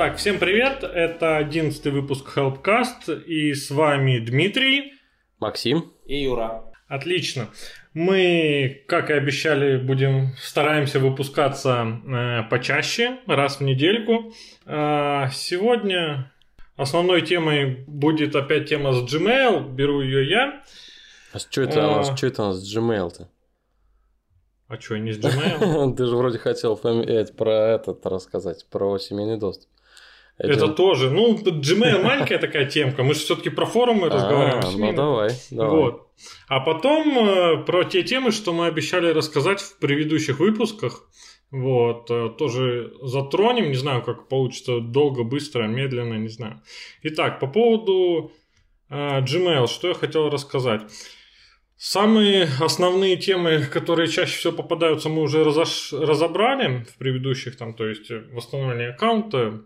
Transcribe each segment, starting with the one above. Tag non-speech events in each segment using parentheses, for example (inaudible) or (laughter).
Так, всем привет, это одиннадцатый выпуск Helpcast, и с вами Дмитрий. Максим. И Юра. Отлично. Мы, как и обещали, будем стараемся выпускаться э, почаще, раз в недельку. Э, сегодня основной темой будет опять тема с Gmail. Беру ее я. А что это, у нас, что это у нас с Gmail-то? А что, не с Gmail? (laughs) Ты же вроде хотел э, про этот рассказать, про семейный доступ. Это тоже. Ну, Gmail (laughs) маленькая такая темка. Мы же все-таки про форумы разговариваем. А, с ну давай, давай. Вот. А потом э, про те темы, что мы обещали рассказать в предыдущих выпусках. Вот, э, тоже затронем. Не знаю, как получится долго, быстро, медленно, не знаю. Итак, по поводу э, Gmail, что я хотел рассказать. Самые основные темы, которые чаще всего попадаются, мы уже разош- разобрали в предыдущих, там, то есть восстановление аккаунта,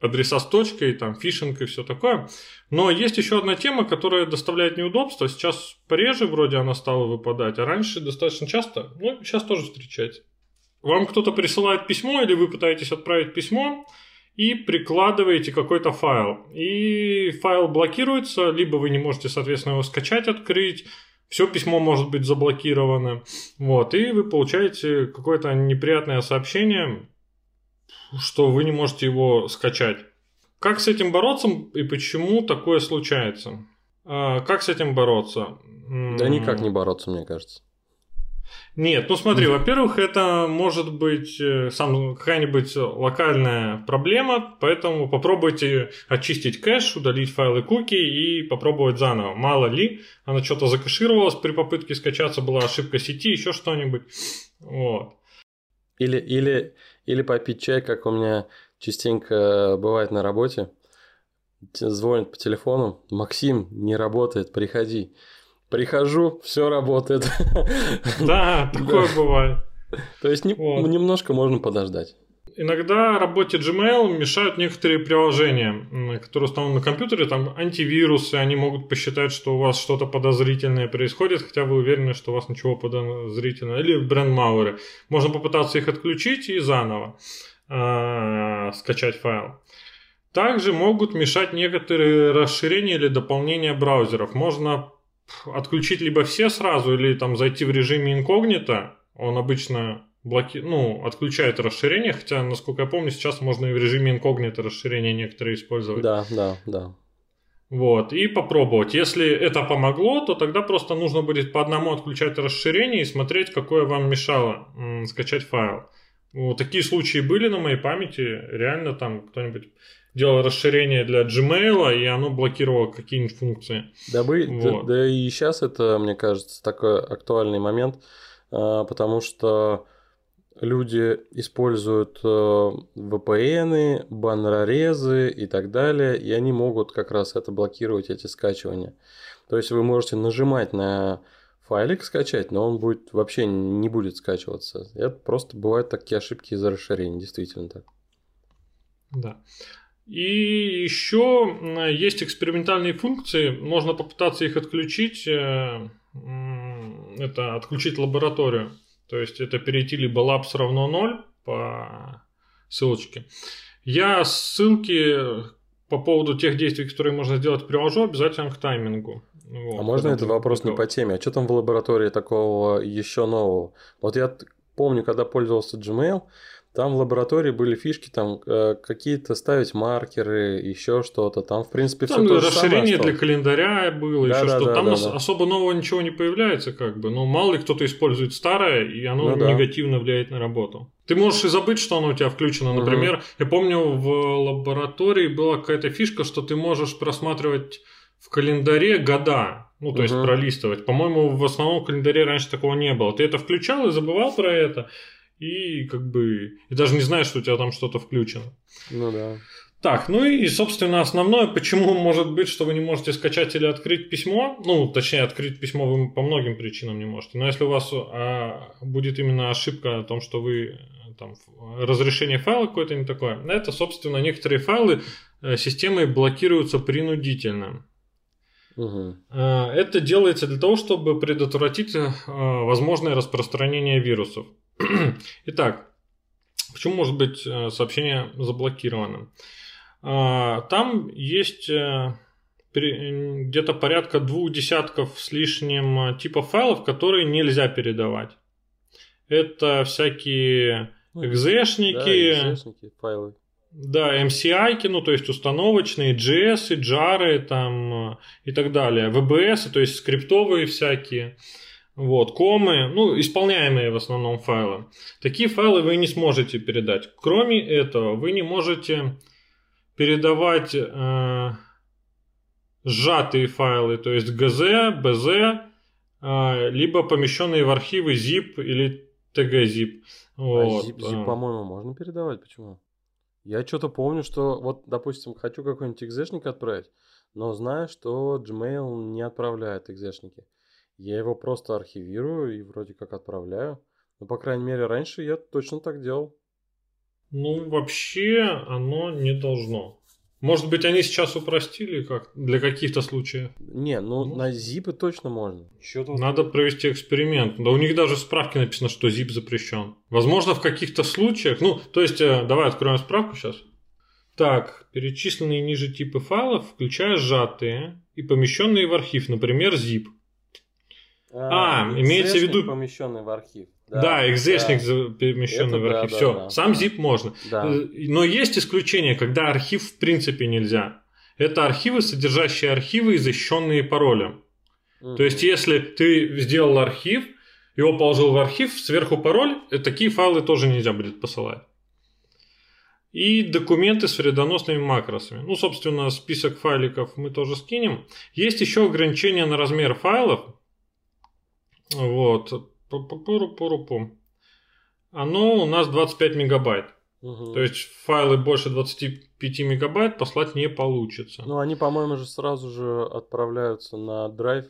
адреса с точкой, там, фишинг и все такое. Но есть еще одна тема, которая доставляет неудобства. Сейчас пореже вроде она стала выпадать, а раньше достаточно часто, ну, сейчас тоже встречается. Вам кто-то присылает письмо, или вы пытаетесь отправить письмо, и прикладываете какой-то файл. И файл блокируется, либо вы не можете, соответственно, его скачать, открыть, все письмо может быть заблокировано. Вот, и вы получаете какое-то неприятное сообщение, что вы не можете его скачать. Как с этим бороться и почему такое случается? А, Как с этим бороться? Да никак не бороться, мне кажется. Нет, ну смотри, во-первых, это может быть э, сам какая-нибудь локальная проблема, поэтому попробуйте очистить кэш, удалить файлы куки и попробовать заново. Мало ли, она что-то закэшировалась при попытке скачаться, была ошибка сети, еще что-нибудь. Вот. Или, или, или попить чай, как у меня частенько бывает на работе. Т- Звонят по телефону. Максим, не работает, приходи. Прихожу, все работает. (laughs) Да, такое бывает. То есть немножко можно подождать. Иногда работе Gmail мешают некоторые приложения, которые установлены на компьютере, там антивирусы, они могут посчитать, что у вас что-то подозрительное происходит, хотя вы уверены, что у вас ничего подозрительного, или бренд-малверы. Можно попытаться их отключить и заново э, скачать файл. Также могут мешать некоторые расширения или дополнения браузеров. Можно отключить либо все сразу, или там зайти в режиме инкогнито. Он обычно блоки... ну, отключает расширение, хотя, насколько я помню, сейчас можно и в режиме инкогнито расширения некоторые использовать. Да, да, да. Вот, и попробовать. Если это помогло, то тогда просто нужно будет по одному отключать расширение и смотреть, какое вам мешало м, скачать файл. Вот такие случаи были на моей памяти. Реально там кто-нибудь делал расширение для Gmail, и оно блокировало какие-нибудь функции. Да, да- Вот. да и сейчас это, мне кажется, такой актуальный момент, а, потому что люди используют э, VPN, баннерорезы и так далее, и они могут как раз это блокировать, эти скачивания. То есть вы можете нажимать на файлик скачать, но он будет вообще не будет скачиваться. Это просто бывают такие ошибки из-за расширения, действительно так. Да. И еще есть экспериментальные функции, можно попытаться их отключить. э, Это отключить лабораторию. То есть это перейти либо labs равно 0 по ссылочке. Я ссылки по поводу тех действий, которые можно сделать, приложу обязательно к таймингу. Вот, А можно когда это будет вопрос не по теме? А что там в лаборатории такого еще нового? Вот я помню, когда пользовался Gmail, там в лаборатории были фишки, там э, какие-то ставить маркеры, еще что-то. Там, в принципе, все Там то же самое расширение для осталось. календаря было, Да, еще да, что-то. да, Там да, ос- да. особо нового ничего не появляется, как бы. Но мало ли кто-то использует старое, и оно Ну да. негативно влияет на работу. Ты можешь и забыть, что оно у тебя включено. Например, я помню, в лаборатории была какая-то фишка, что ты можешь просматривать в календаре года. Ну, то есть Мгм. пролистывать. По-моему, в основном календаре раньше такого не было. Ты это включал и забывал про это. И как бы... И даже не знаешь, что у тебя там что-то включено. Ну да. Так, ну и, собственно, основное, почему может быть, что вы не можете скачать или открыть письмо, ну, точнее, открыть письмо вы по многим причинам не можете, но если у вас а, будет именно ошибка о том, что вы э, там разрешение файла какое-то не такое, это, собственно, некоторые файлы э, системой блокируются принудительно. Э, Это делается для того, чтобы предотвратить возможное распространение вирусов. (clears throat) Итак, Почему может быть э, сообщение заблокированным? А, там есть э, где-то порядка двух десятков с лишним э, типов файлов, которые нельзя передавать. Это всякие экзешники, да, экзешники файлы. Да, MCI, ну то есть установочные, JS, JAR там и так далее, VBS, то есть скриптовые всякие. Вот, комы, ну, исполняемые в основном файлы. Такие файлы вы не сможете передать. Кроме этого, вы не можете передавать э, сжатые файлы, то есть GZ, BZ, э, либо помещенные в архивы zip или tgzip. Вот. А zip, zip, по-моему, можно передавать. Почему? Я что-то помню, что вот, допустим, хочу какой-нибудь экзешник отправить, но знаю, что Gmail не отправляет экзешники. Я его просто архивирую и вроде как отправляю. Ну, по крайней мере, раньше я точно так делал. Ну, вообще оно не должно. Может быть, они сейчас упростили как для каких-то случаев? Не, ну, ну на zip точно можно. Тут... Надо провести эксперимент. Да у них даже в справке написано, что zip запрещен. Возможно, в каких-то случаях. Ну, то есть, э, давай откроем справку сейчас. Так, перечисленные ниже типы файлов, включая сжатые и помещенные в архив, например, zip. А, а имеется в виду... помещенный в архив. Да, да экзешник да. перемещенный Это в архив. Да, Все, да, сам да. zip можно. Да. Э, но есть исключение, когда архив в принципе нельзя. Это архивы, содержащие архивы, защищенные паролем. Угу. То есть, если ты сделал архив, его положил в архив, сверху пароль, э, такие файлы тоже нельзя будет посылать. И документы с вредоносными макросами. Ну, собственно, список файликов мы тоже скинем. Есть еще ограничения на размер файлов. Вот. Оно у нас 25 мегабайт. Угу. То есть файлы больше 25 мегабайт послать не получится. Ну, они, по-моему, же сразу же отправляются на драйв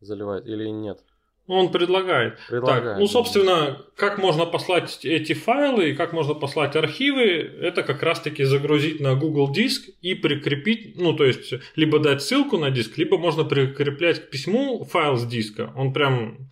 заливать или нет? Ну, он предлагает. предлагает. Так, ну, собственно, как можно послать эти файлы и как можно послать архивы, это как раз-таки загрузить на Google Диск и прикрепить, ну, то есть, либо дать ссылку на диск, либо можно прикреплять к письму файл с диска. Он прям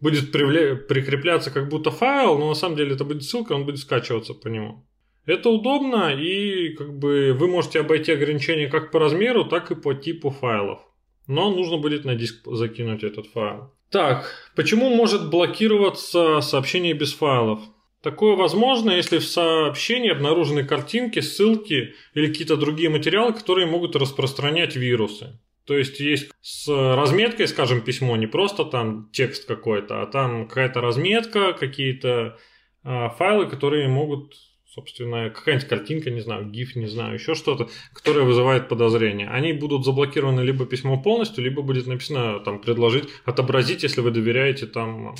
будет прикрепляться как будто файл, но на самом деле это будет ссылка, он будет скачиваться по нему. Это удобно, и как бы вы можете обойти ограничения как по размеру, так и по типу файлов. Но нужно будет на диск закинуть этот файл. Так, почему может блокироваться сообщение без файлов? Такое возможно, если в сообщении обнаружены картинки, ссылки или какие-то другие материалы, которые могут распространять вирусы. То есть есть с разметкой, скажем, письмо, не просто там текст какой-то, а там какая-то разметка, какие-то э, файлы, которые могут собственно, какая-нибудь картинка, не знаю, гиф, не знаю, еще что-то, которое вызывает подозрение. Они будут заблокированы либо письмо полностью, либо будет написано там предложить, отобразить, если вы доверяете там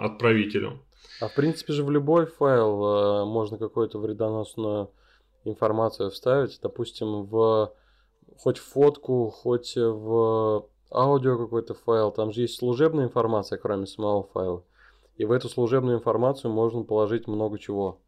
отправителю. А в принципе же в любой файл э, можно какую-то вредоносную информацию вставить, допустим, в хоть в фотку, хоть в аудио какой-то файл, там же есть служебная информация, кроме самого файла. И в эту служебную информацию можно положить много чего.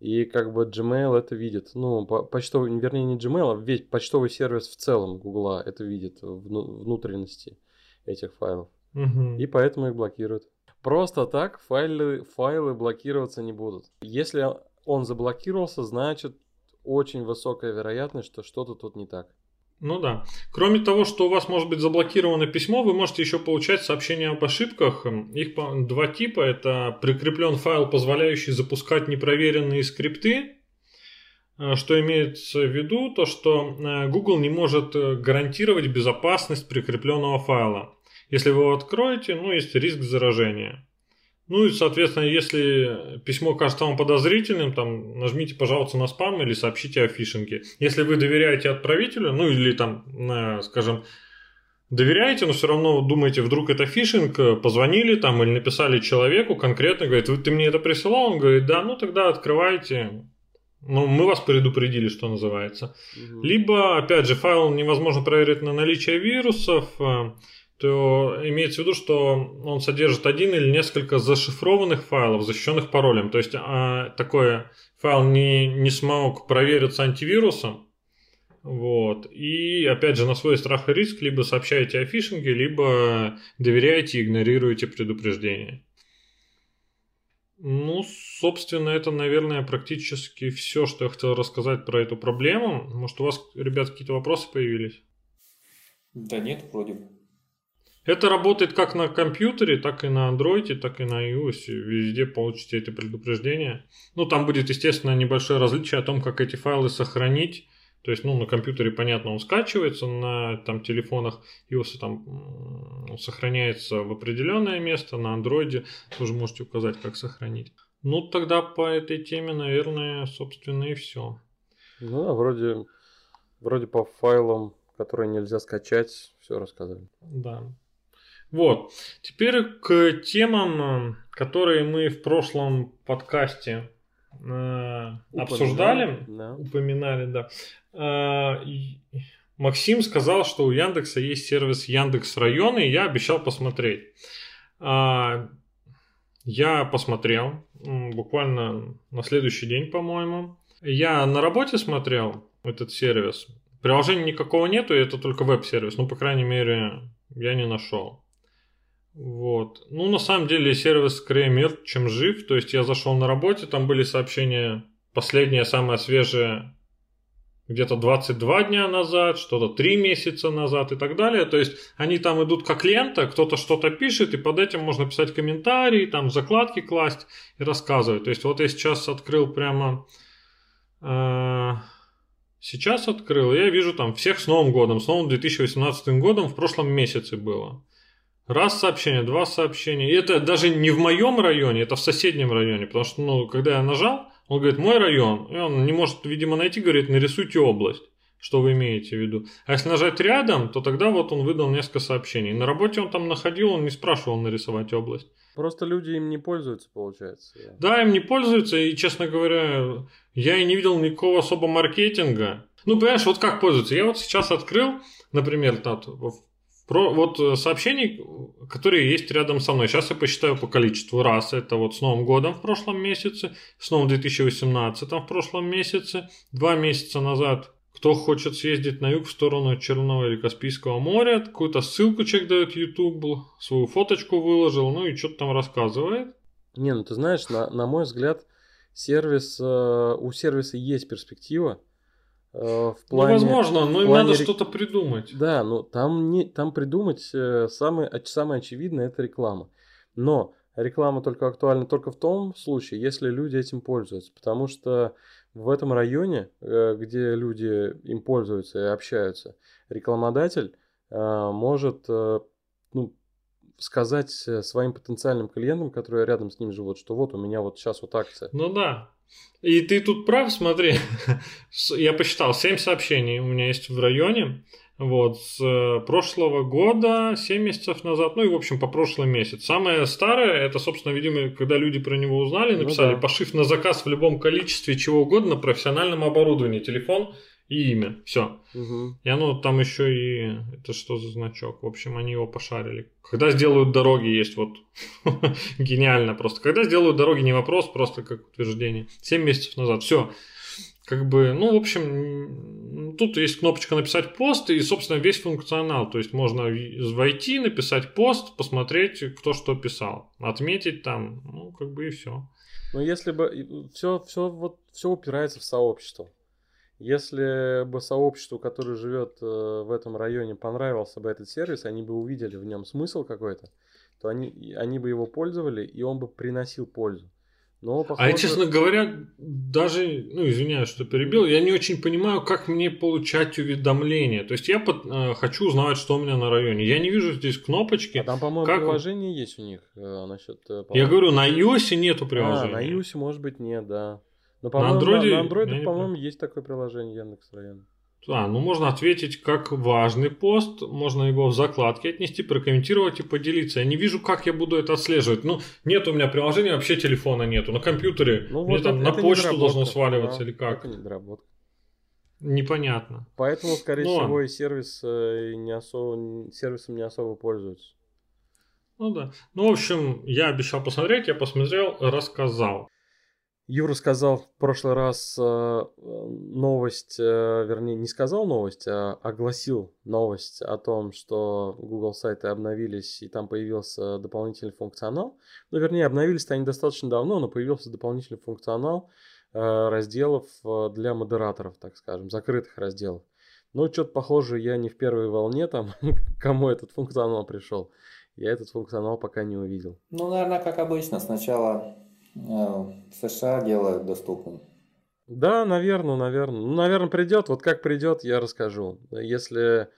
И как бы Gmail это видит. Ну, почтовый, вернее, не Gmail, а весь почтовый сервис в целом Гугла это видит внутренности этих файлов. Угу. И поэтому их блокируют. Просто так файлы, файлы блокироваться не будут. Если он заблокировался, значит очень высокая вероятность, что что-то тут не так. Ну да. Кроме того, что у вас может быть заблокировано письмо, вы можете еще получать сообщения об ошибках. Их два типа. Это прикреплен файл, позволяющий запускать непроверенные скрипты. Э, что имеется в виду? То, что э, Google не может э, гарантировать безопасность прикрепленного файла. Если вы его откроете, ну, есть риск заражения. Ну и, соответственно, если письмо кажется вам подозрительным, там нажмите, пожалуйста, на спам или сообщите о фишинге. Если вы доверяете отправителю, ну или там, скажем, доверяете, но все равно думаете, вдруг это фишинг, позвонили там или написали человеку конкретно, говорит, ты мне это присылал? Он говорит, да, ну тогда открывайте, ну, мы вас предупредили, что называется. Угу. Либо, опять же, файл невозможно проверить на наличие вирусов, э, то имеется в виду, что он содержит один или несколько зашифрованных файлов, защищенных паролем. То есть а, такой файл не, не смог провериться антивирусом. Вот. И опять же на свой страх и риск либо сообщаете о фишинге, либо доверяете и игнорируете предупреждение. Ну, собственно, это, наверное, практически все, что я хотел рассказать про эту проблему. Может, у вас, ребят, какие-то вопросы появились? Да нет, вроде бы. Это работает как на компьютере, так и на андроиде, так и на iOS. Везде получите эти предупреждения. Ну, там будет, естественно, небольшое различие о том, как эти файлы сохранить. То есть, ну, на компьютере, понятно, он скачивается, на там, телефонах iOS там сохраняется в определенное место, на андроиде тоже можете указать, как сохранить. Ну, тогда по этой теме, наверное, собственно, и все. Ну, да, вроде, вроде по файлам, которые нельзя скачать, все рассказали. Да. Вот. Теперь к темам, которые мы в прошлом подкасте э, обсуждали, да. упоминали, да. Э, Максим сказал, что у Яндекса есть сервис Яндекс районы, и я обещал посмотреть. Э, я посмотрел, буквально на следующий день, по-моему. Я на работе смотрел этот сервис. Приложения никакого нету, это только веб-сервис. Ну, по крайней мере, я не нашел. Вот. Ну, на самом деле, сервис скорее мертв, чем жив. То есть, я зашел на работе, там были сообщения, последнее, самое свежее, где-то 22 дня назад, что-то 3 месяца назад и так далее. То есть, они там идут как лента, кто-то что-то пишет, и под этим можно писать комментарии, там закладки класть и рассказывать. То есть, вот я сейчас открыл прямо... Э- Сейчас открыл, я вижу там всех с Новым годом, с новым 2018 годом в прошлом месяце было. Раз сообщение, два сообщения. И это даже не в моем районе, это в соседнем районе. Потому что, ну, когда я нажал, он говорит, мой район. И он не может, видимо, найти, говорит, нарисуйте область. Что вы имеете в виду? А если нажать рядом, то тогда вот он выдал несколько сообщений. На работе он там находил, он не спрашивал нарисовать область. Просто люди им не пользуются, получается. Да, им не пользуются, и, честно говоря, я и не видел никакого особо маркетинга. Ну, понимаешь, вот как пользуются. Я вот сейчас открыл, например, там, про, вот сообщений, которые есть рядом со мной. Сейчас я посчитаю по количеству раз. Это вот с Новым годом в прошлом месяце, с Новым 2018 в прошлом месяце, два месяца назад кто хочет съездить на юг в сторону Черного или Каспийского моря, какую-то ссылку человек дает YouTube, свою фоточку выложил, ну и что-то там рассказывает. Не, ну ты знаешь, на, на мой взгляд, сервис, э, у сервиса есть перспектива. Э, в Ну, плане, возможно, но им надо рек- что-то придумать. Да, ну там, не, там придумать э, самое, самое очевидное это реклама. Но реклама только актуальна только в том случае, если люди этим пользуются. Потому что в этом районе, э, где люди им пользуются и общаются, рекламодатель может ну, сказать э, своим потенциальным клиентам, которые рядом с ним живут, что вот у меня вот сейчас вот акция. Ну да. И ты тут прав, смотри. (laughs) Я посчитал, 7 сообщений у меня есть в районе. Вот, с э, прошлого года, 7 месяцев назад, ну и, в общем, по прошлый месяц. Самое старое, это, собственно, видимо, когда люди про него узнали, Ну написали да. пошив на заказ в любом количестве чего угодно, на профессиональном оборудовании, телефон и имя. Все. Мгм. И оно там еще и... Это что за значок? В общем, они его пошарили. Когда сделают дороги, есть вот... (laughs) Гениально просто. Когда сделают дороги, не вопрос, просто как утверждение. 7 месяцев назад. Все. Как бы, ну, в общем, тут есть кнопочка написать пост и, собственно, весь функционал. То есть можно войти, написать пост, посмотреть, кто что писал, отметить там, ну, как бы и все. Ну, если бы все, все, вот, все упирается в сообщество. Если бы сообществу, которое живет э, в этом районе, понравился бы этот сервис, они бы увидели в нем смысл какой-то, то они, они бы его пользовали, и он бы приносил пользу. Но, А я, похоже- честно говоря, даже, ну, извиняюсь, что перебил, я не очень понимаю, как мне получать уведомления. То есть я под- э, хочу узнавать, что у меня на районе. Я не вижу здесь кнопочки. А там, по-моему, как- приложение есть у них э, насчет... э, Я говорю, на iOS нету А, приложения. на iOS, может быть, нет, да. Но, по-моему, на, андроиде на я не по-моему, есть такое приложение Яндекс Район. А, ну можно ответить как важный пост, можно его в закладке отнести, прокомментировать и поделиться. Я не вижу, как я буду это отслеживать. Ну, нет у меня приложения, вообще телефона нету. На компьютере Ну, мне вот там это- на это почту должно сваливаться да, или как. Это недоработка. Непонятно. Поэтому, скорее Ну, всего, и сервис э, и не особо, сервисом не особо пользуются. Ну да. Ну, в общем, я обещал посмотреть, я посмотрел, рассказал. Юра сказал в прошлый раз э, новость, э, вернее, не сказал новость, а огласил новость о том, что Google сайты обновились и там появился дополнительный функционал. Ну, вернее, обновились-то они достаточно давно, но появился дополнительный функционал э, разделов для модераторов, так скажем, закрытых разделов. Ну, что-то похоже, я не в первой волне там, (laughs) кому этот функционал пришел. Я этот функционал пока не увидел. Ну, наверное, как обычно, сначала США делают доступным. Да, наверное, наверное. Ну, наверное, придет. Вот как придет, я расскажу. Если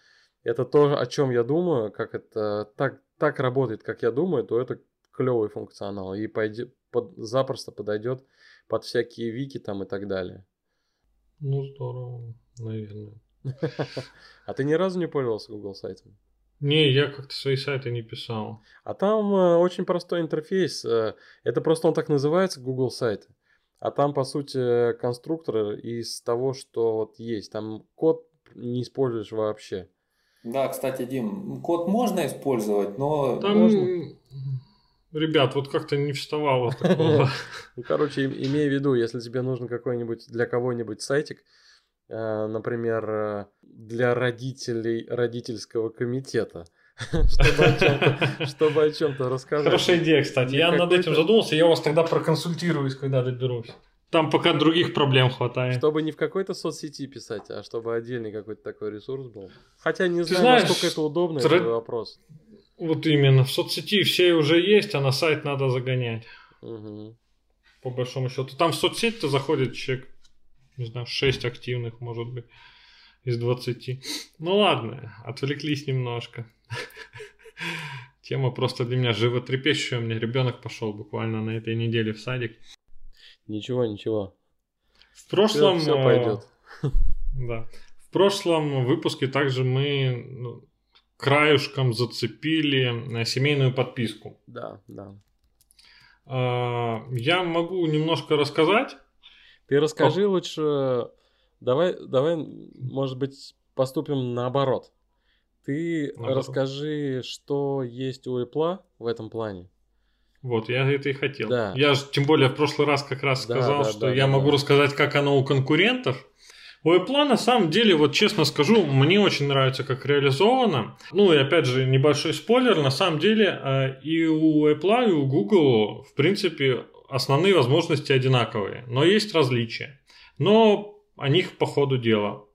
это то, о чем я думаю, как это так, так работает, как я думаю, то это клевый функционал. И пойдет, под, запросто подойдет под всякие вики там и так далее. Ну, здорово, наверное. (laughs) А ты ни разу не пользовался Google сайтом? Не, я как-то свои сайты не писал. А там э, очень простой интерфейс. Э, это просто он так называется, Google сайты. А там, по сути, конструктор из того, что вот есть. Там код не используешь вообще. Да, кстати, Дим, код можно использовать, но... Там, можно... ребят, вот как-то не вставало такого. (laughs) Ну, короче, имей в виду, если тебе нужен какой-нибудь для кого-нибудь сайтик, Э, например, э, для родителей родительского комитета, (laughs) чтобы о чем-то, (laughs) рассказать. Хорошая идея, кстати. Я над этим задумался, я вас тогда проконсультируюсь, когда доберусь. Там пока других проблем хватает. Чтобы не в какой-то соцсети писать, а чтобы отдельный какой-то такой ресурс был. Хотя не знаю, знаешь, насколько это удобно, тр... это вопрос. Вот именно. В соцсети все уже есть, а на сайт надо загонять. Угу. По большому счету. Там в соцсеть-то заходит человек не знаю, 6 активных, может быть, из 20. Ну ладно, отвлеклись немножко. (laughs) Тема просто для меня животрепещущая. У меня ребенок пошел буквально на этой неделе в садик. Ничего, ничего. В прошлом... Все, все пойдет. (laughs) Да. В прошлом выпуске также мы ну, краюшком зацепили э, семейную подписку. Да, да. А, я могу немножко рассказать ты расскажи О. лучше, давай, давай, может быть, поступим наоборот. Ты наоборот. расскажи, что есть у Apple в этом плане. Вот, я это и хотел. Да. Я же, тем более, в прошлый раз как раз да, сказал, да, что да, я да, могу да. рассказать, как оно у конкурентов. У Apple, на самом деле, вот честно скажу, мне очень нравится, как реализовано. Ну и опять же, небольшой спойлер, на самом деле э, и у Apple, и у Google, в принципе, основные возможности одинаковые, но есть различия. Но о них по ходу дела.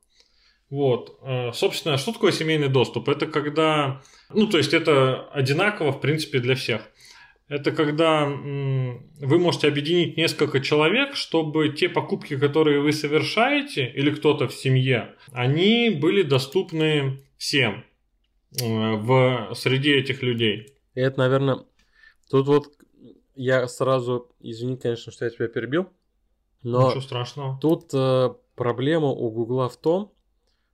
Вот. Э, собственно, что такое семейный доступ? Это когда... Ну, то есть, это одинаково, в принципе, для всех. Это когда вы можете объединить несколько человек, чтобы те покупки, которые вы совершаете, или кто-то в семье, они были доступны всем э, в среди этих людей. И это, наверное, тут вот я сразу, извини, конечно, что я тебя перебил, но Ничего страшного. тут э, проблема у Гугла в том,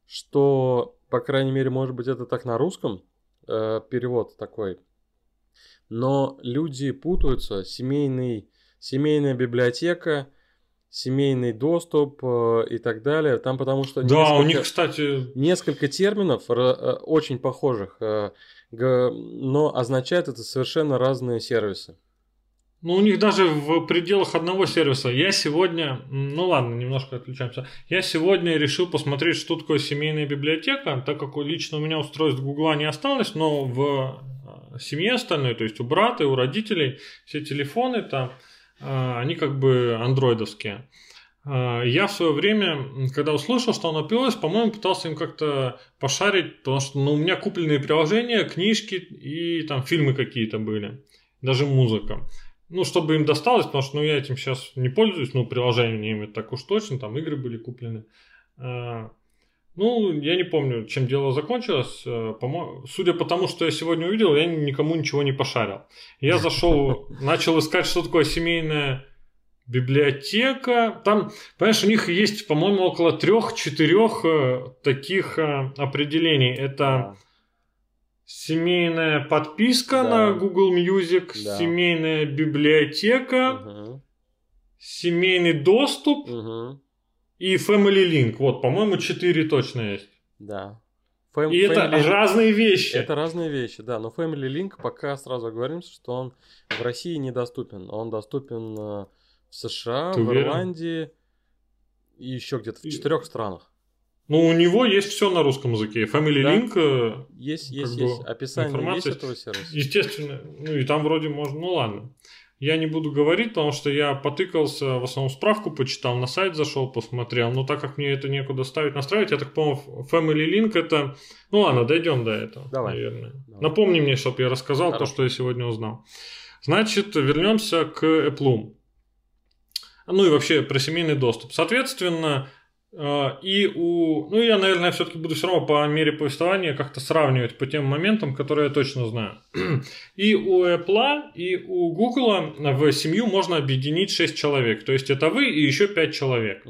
что, по крайней мере, может быть, это так на русском, э, перевод такой, но люди путаются, семейный, семейная библиотека, семейный доступ э, и так далее. Там потому что да, у них, кстати, несколько терминов э, очень похожих, э, но означает это совершенно разные сервисы. Ну, у них даже в пределах одного сервиса. Я сегодня, ну ладно, немножко отключаемся. Я сегодня решил посмотреть, что такое семейная библиотека, так как лично у меня устройств Гугла не осталось, но в э, семье остальной, то есть у брата у родителей, все телефоны там, э, они как бы андроидовские. Э, я в свое время, когда услышал, что оно пилось, по-моему, пытался им как-то пошарить, потому что ну, у меня купленные приложения, книжки и там фильмы какие-то были, даже музыка ну, чтобы им досталось, потому что, ну, я этим сейчас не пользуюсь, ну, приложениями так уж точно, там игры были куплены. А, ну, я не помню, чем дело закончилось. А, по Судя по тому, что я сегодня увидел, я никому ничего не пошарил. Я зашел, (laughs) начал искать, что такое семейная библиотека. Там, понимаешь, у них есть, по-моему, около трех-четырех э, таких э, определений. Это Семейная подписка да. на Google Music, да. семейная библиотека, угу. семейный доступ угу. и Family Link. Вот, по-моему, четыре точно есть. Да. Фэм, и это разные вещи. Это разные вещи, да. Но Family Link пока сразу говорим, что он в России недоступен. Он доступен э, в В США, Ты в уверен? Ирландии и еще где-то в И- четырех странах. Ну, у него есть все на русском языке. Family Да. Link, э, Есть, есть, бы есть. Описание информация есть этого сервиса. естественно, ну и там вроде можно, ну ладно. Я не буду говорить, потому что я потыкался, в основном справку почитал, на сайт зашел, посмотрел. Но так как мне это некуда ставить, настраивать, я так понял, Family Link это... Ну ладно, дойдем до этого, Давай. наверное. Давай. Напомни мне, чтобы я рассказал то, Хорошо. что я сегодня узнал. Значит, вернемся к Apple. Ну и вообще про семейный доступ. Соответственно, и у... Ну, я, наверное, все-таки буду все равно по мере повествования как-то сравнивать по тем моментам, которые я точно знаю. (clears throat) И у Apple, и у Google в семью можно объединить 6 человек. То есть это вы и еще 5 человек.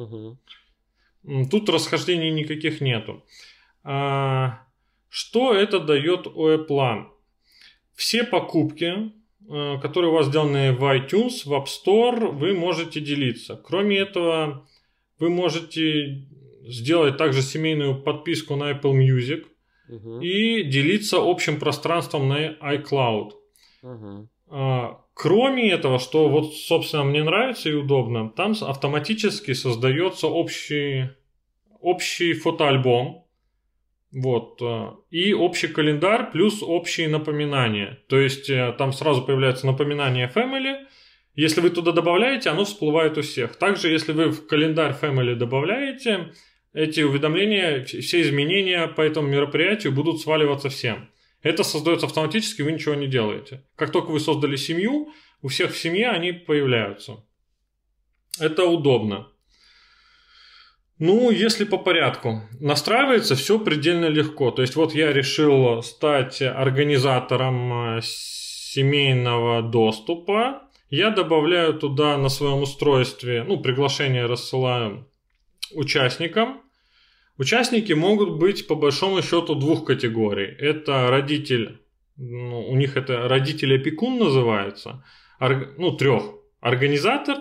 М, Тут расхождений никаких нету. А, Что это дает у Apple? Все покупки, э, которые у вас сделаны в iTunes, в App Store, вы можете делиться. Кроме этого, вы можете сделать также семейную подписку на Apple Music Мгм. и делиться общим пространством на iCloud. Мгм. А, Кроме этого, что вот, собственно, мне нравится и удобно, там автоматически создается общий, общий фотоальбом, вот, а, и общий календарь плюс общие напоминания. То есть э, там сразу появляется напоминание Family. Если вы туда добавляете, оно всплывает у всех. Также, если вы в календарь Family добавляете, эти уведомления, вс- все изменения по этому мероприятию будут сваливаться всем. Это создается автоматически, вы ничего не делаете. Как только вы создали семью, у всех в семье они появляются. Это удобно. Ну, если по порядку. Настраивается все предельно легко. То есть вот я решил стать организатором э, семейного доступа. Я добавляю туда на своем устройстве, ну, приглашение рассылаю участникам. Участники могут быть по большому счету двух категорий. Это родитель, ну, у них это родитель-опекун называется, ну, трех. Организатор,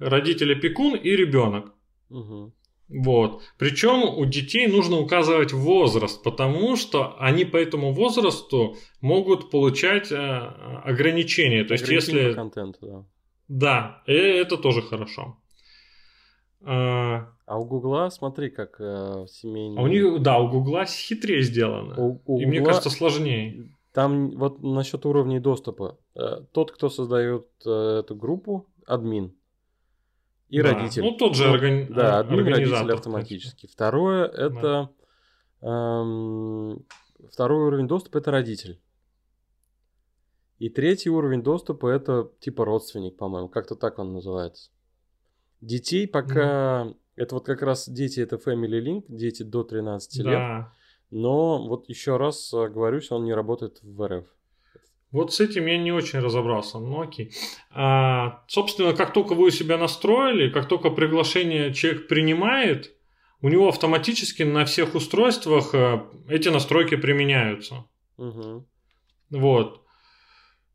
родитель-опекун и ребенок. Мгм. Вот. Причем у детей нужно указывать возраст, потому что они по этому возрасту могут получать э, ограничения. То есть, если... по контенту, да. Да, э, это тоже хорошо. А А у Гугла, смотри, как э, семейный... а у них, да, у Гугла хитрее сделано. У- у И мне Гугла кажется, сложнее. Там вот насчет уровней доступа. Э, Тот, кто создает э, эту группу, админ. И Да. родитель. Ну, тот же органи- Да, админ, организатор, родитель автоматически. Второе, это... эм, второй уровень доступа это родитель. И третий уровень доступа это типа родственник, по-моему. Как-то так он называется. Детей пока... Это вот как раз дети это Family Link, дети до 13 лет. Да. Но вот еще раз э, говорюсь, он не работает в РФ. Вот с этим я не очень разобрался, но окей. А, собственно, как только вы у себя настроили, как только приглашение человек принимает, у него автоматически на всех устройствах э, эти настройки применяются. Мгм. Вот.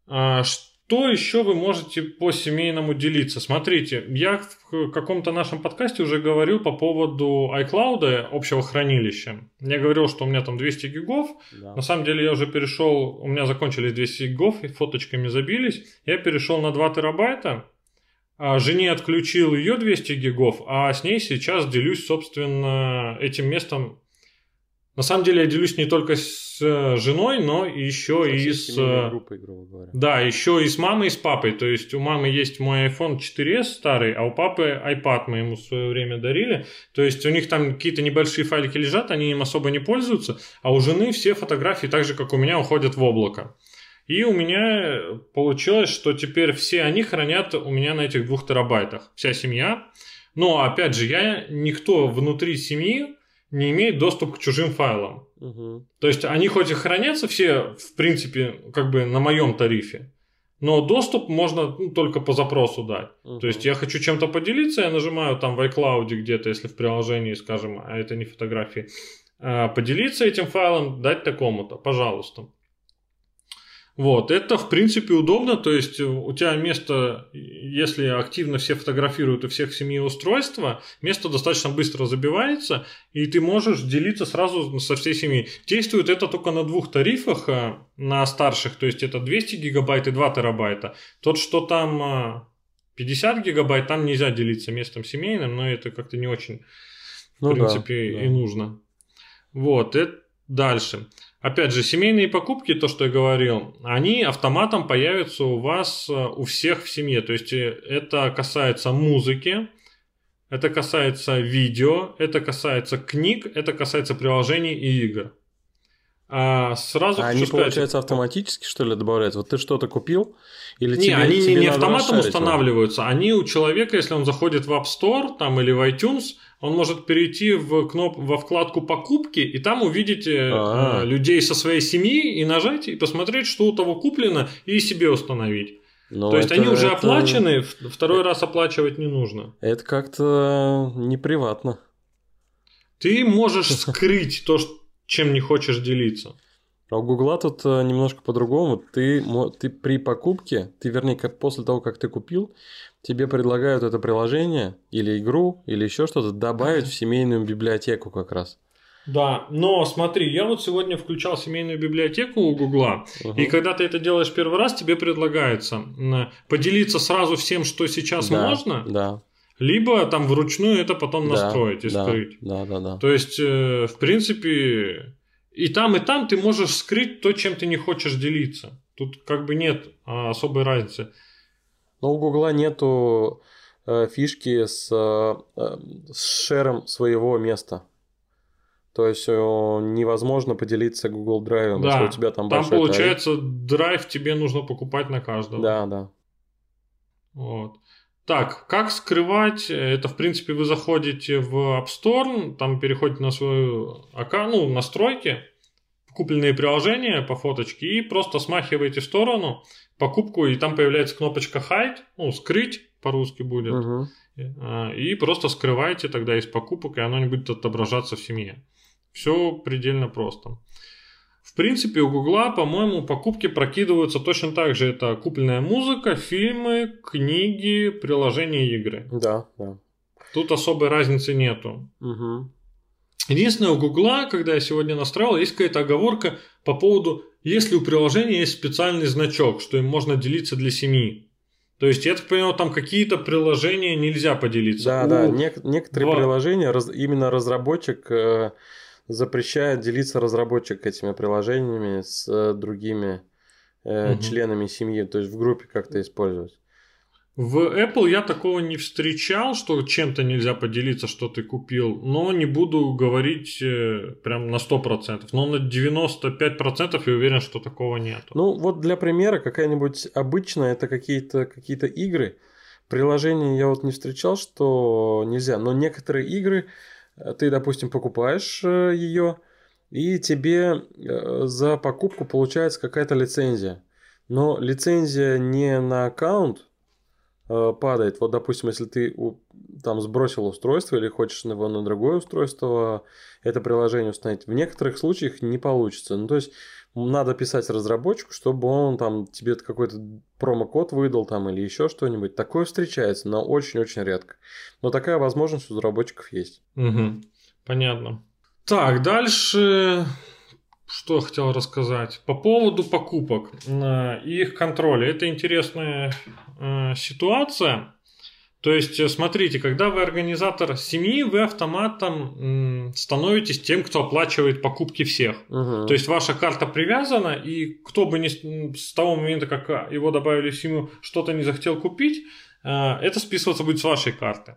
А, что еще вы можете по семейному делиться? Смотрите, я в каком-то нашем подкасте уже говорил по поводу iCloud, общего хранилища. Я говорил, что у меня там 200 гигов, Да. на самом деле я уже перешел, у меня закончились 200 гигов, и фоточками забились. Я перешел на 2 терабайта. А жене отключил ее 200 гигов, а с ней сейчас делюсь, собственно, этим местом. На самом деле я делюсь не только с э, женой, но еще и с... э, группой, грубо говоря. Да, еще и с мамой, и с папой. То есть у мамы есть мой iPhone 4s старый, а у папы iPad мы ему в свое время дарили. То есть у них там какие-то небольшие файлики лежат, они им особо не пользуются, а у жены все фотографии, так же как у меня, уходят в облако. И у меня получилось, что теперь все они хранят у меня на этих двух терабайтах. Вся семья. Но, опять же, я никто внутри семьи не имеет доступ к чужим файлам. Мгм. То есть они хоть и хранятся все, в принципе, как бы на моем тарифе, но доступ можно ну, только по запросу дать. То есть я хочу чем-то поделиться, я нажимаю там в iCloud где-то, если в приложении, скажем, а это не фотографии, а, поделиться этим файлом, дать такому-то, пожалуйста. Вот, это в принципе удобно, то есть у тебя место, если активно все фотографируют у всех в семье устройства, место достаточно быстро забивается, и ты можешь делиться сразу со всей семьей. Действует это только на двух тарифах, а, на старших, то есть это 200 гигабайт и 2 терабайта. Тот, что там а, 50 гигабайт, там нельзя делиться местом семейным, но это как-то не очень, в Ну да, принципе, да. и нужно. Вот, это дальше. Опять же, семейные покупки, то, что я говорил, они автоматом появятся у вас, э, у всех в семье. То есть э, это касается музыки, это касается видео, это касается книг, это касается приложений и игр. А сразу А они, сказать, получается, автоматически, что ли, добавляются? Вот ты что-то купил? Или не, тебе, они не, тебе не автоматом расшарить его? устанавливаются, они у человека, если он заходит в App Store там, или в iTunes, он может перейти в кноп... во вкладку покупки и там увидеть э, А. э, людей со своей семьи и нажать и посмотреть, что у того куплено, и себе установить. Ну, То есть это- они уже это- оплачены, второй раз оплачивать не нужно. Это как-то неприватно. Ты можешь (laughs) скрыть то, чем не хочешь делиться. А у Гугла тут э, немножко по-другому. Ты, ты при покупке, ты вернее, как после того, как ты купил, тебе предлагают это приложение или игру, или еще что-то добавить в семейную библиотеку как раз. Да, но смотри, я вот сегодня включал семейную библиотеку у Гугла, Мгм. И когда ты это делаешь первый раз, тебе предлагается поделиться сразу всем, что сейчас Да, можно, Да. либо там вручную это потом да, настроить и да, скрыть. Да, да, да. То есть, э, в принципе, и там, и там ты можешь скрыть то, чем ты не хочешь делиться. Тут как бы нет а, особой разницы. Но у Гугла нету э, фишки с, э, э, с шером своего места. То есть э, невозможно поделиться Google Drive, Да, если у тебя там, Там, большой получается, драйв тебе нужно покупать на каждого. Да, да. Вот. Так, как скрывать? Это, в принципе, вы заходите в App Store, там переходите на свою аккаунт, ну, настройки, купленные приложения по фоточке, и просто смахиваете в сторону покупку, и там появляется кнопочка Hide, ну, скрыть по-русски будет. А, и просто скрываете тогда из покупок, и оно не будет отображаться в семье. Все предельно просто. В принципе, у Гугла, по-моему, покупки прокидываются точно так же. Это купленная музыка, фильмы, книги, приложения игры. Да, да. Тут особой разницы нету. Мгм. Единственное, у Гугла, когда я сегодня настраивал, есть какая-то оговорка по поводу, если у приложения есть специальный значок, что им можно делиться для семьи. То есть, я так понимаю, там какие-то приложения нельзя поделиться. Да, У- да. Нек- некоторые два- приложения раз- именно разработчик э, запрещает делиться разработчик этими приложениями с э, другими э, Мгм. членами семьи, то есть в группе как-то использовать. В Apple я такого не встречал, что чем-то нельзя поделиться, что ты купил, но не буду говорить э, прям на 100%, но на 95% я уверен, что такого нету. Ну, вот для примера, какая-нибудь обычная, это какие-то какие игры. Приложения я вот не встречал, что нельзя, но некоторые игры, э, ты, допустим, покупаешь ее, и тебе э, за покупку получается какая-то лицензия. Но лицензия не на аккаунт э, падает. Вот, допустим, если ты там сбросил устройство или хочешь его на другое устройство, это приложение установить, в некоторых случаях не получится. Ну, то есть надо писать разработчику, чтобы он там тебе какой-то промокод выдал там или еще что-нибудь. Такое встречается, но очень-очень редко. Но такая возможность у разработчиков есть. Мгм. Понятно. Так, дальше что я хотел рассказать? По поводу покупок э, и их контроля. Это интересная э, ситуация. То есть, э, смотрите, когда вы организатор семьи, вы автоматом становитесь тем, кто оплачивает покупки всех. Мгм. То есть ваша карта привязана, и кто бы не с- того момента, как а, его добавили в семью, что-то не захотел купить, это списываться будет с вашей карты.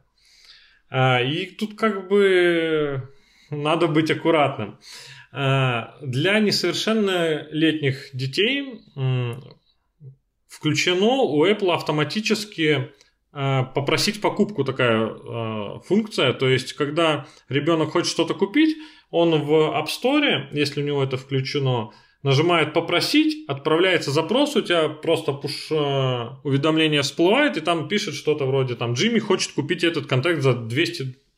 И тут как бы надо быть аккуратным. А, Для несовершеннолетних детей включено у Apple автоматически а, попросить покупку такая а, функция. То есть, когда ребенок хочет что-то купить, он в App Store, если у него это включено, нажимает «Попросить», отправляется запрос, у тебя просто пуш уведомление всплывает, и там пишет что-то вроде там «Джимми хочет купить этот контакт за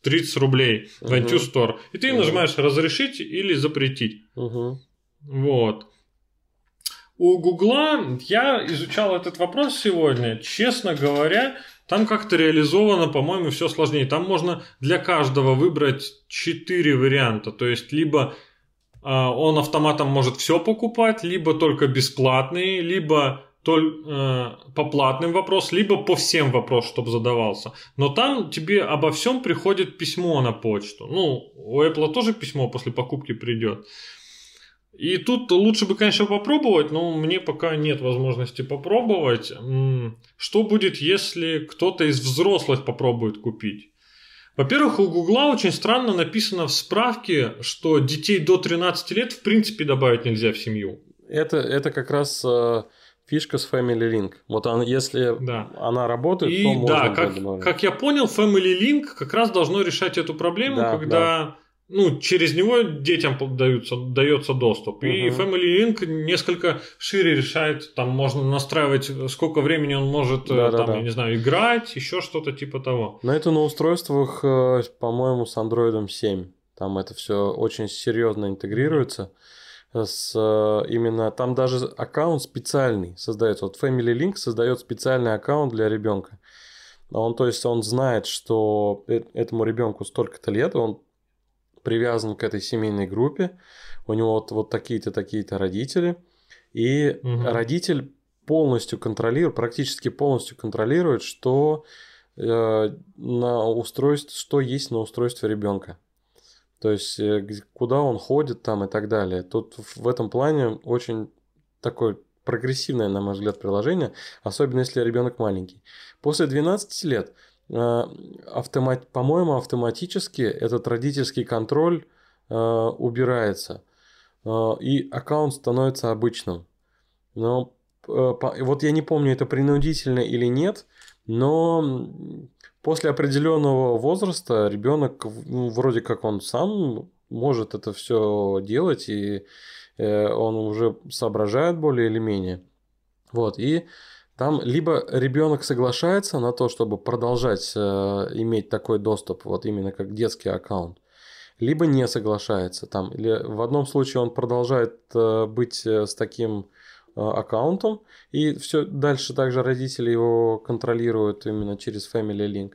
230 рублей в iTunes Store». И ты Мгм. нажимаешь «Разрешить» или «Запретить». Мгм. Вот. У Гугла я изучал этот вопрос сегодня. Честно говоря, там как-то реализовано, по-моему, все сложнее. Там можно для каждого выбрать 4 варианта. То есть, либо а, он автоматом может все покупать, либо только бесплатные, либо то э, по платным вопрос, либо по всем вопрос, чтобы задавался. Но там тебе обо всем приходит письмо на почту. Ну, у Apple тоже письмо после покупки придет. И тут лучше бы, конечно, попробовать, но мне пока нет возможности попробовать. Что будет, если кто-то из взрослых попробует купить? Во-первых, у Гугла очень странно написано в справке, что детей до 13 лет в принципе добавить нельзя в семью. Это, это как раз э, фишка с Family Link. Вот она, если да. она работает, И, то можно да, как, как я понял, Family Link как раз должно решать эту проблему, да, когда да ну, через него детям даются, дается доступ. Uh-huh. И Family Link несколько шире решает, там можно настраивать, сколько времени он может, да, там, да, я не знаю, играть, еще что-то типа того. Но это на устройствах, э, по-моему, с Android 7. Там это все очень серьезно интегрируется. С, э, именно там даже аккаунт специальный создается. Вот Family Link создает специальный аккаунт для ребенка. Он, то есть, он знает, что э, этому ребенку столько-то лет, он привязан к этой семейной группе, у него вот, вот такие-то, такие-то родители, и угу. родитель полностью контролирует, практически полностью контролирует, что э, на устройстве, что есть на устройстве ребенка. То есть, э, куда он ходит там и так далее. Тут в этом плане очень такое прогрессивное, на мой взгляд, приложение, особенно если ребенок маленький. После 12 лет Э, автомат, по-моему, автоматически этот родительский контроль э, убирается. И аккаунт становится обычным. Но вот я не помню, это принудительно или нет, но после определенного возраста ребенок, ну, вроде как он сам может это все делать, и он уже соображает более или менее. Вот, и там либо ребенок соглашается на то, чтобы продолжать э, иметь такой доступ, вот именно как детский аккаунт, либо не соглашается. Там, или в одном случае он продолжает э, быть э, с таким э, аккаунтом, и все дальше также родители его контролируют именно через Family Link.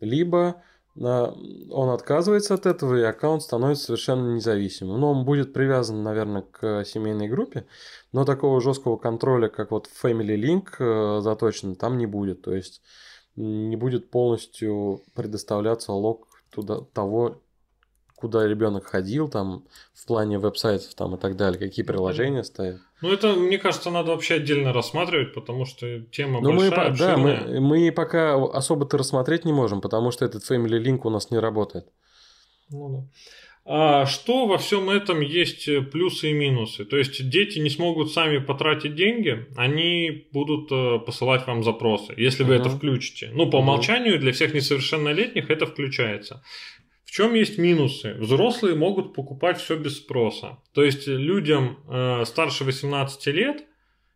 Либо он отказывается от этого, и аккаунт становится совершенно независимым. Но он будет привязан, наверное, к семейной группе, но такого жесткого контроля, как вот Family Link э, заточен, там не будет. То есть не будет полностью предоставляться лог туда, того, куда ребенок ходил, там, в плане веб-сайтов там, и так далее, какие приложения стоят. Ну, это, мне кажется, надо вообще отдельно рассматривать, потому что тема ну, большая, мы, Да, мы, мы пока особо-то рассмотреть не можем, потому что этот Family Link у нас не работает. Ну, да. А что во всем этом есть плюсы и минусы? То есть дети не смогут сами потратить деньги, они будут э, посылать вам запросы, если вы uh-huh. это включите. Ну, по uh-huh. умолчанию для всех несовершеннолетних это включается. В чем есть минусы? Взрослые могут покупать все без спроса. То есть людям э, старше 18 лет,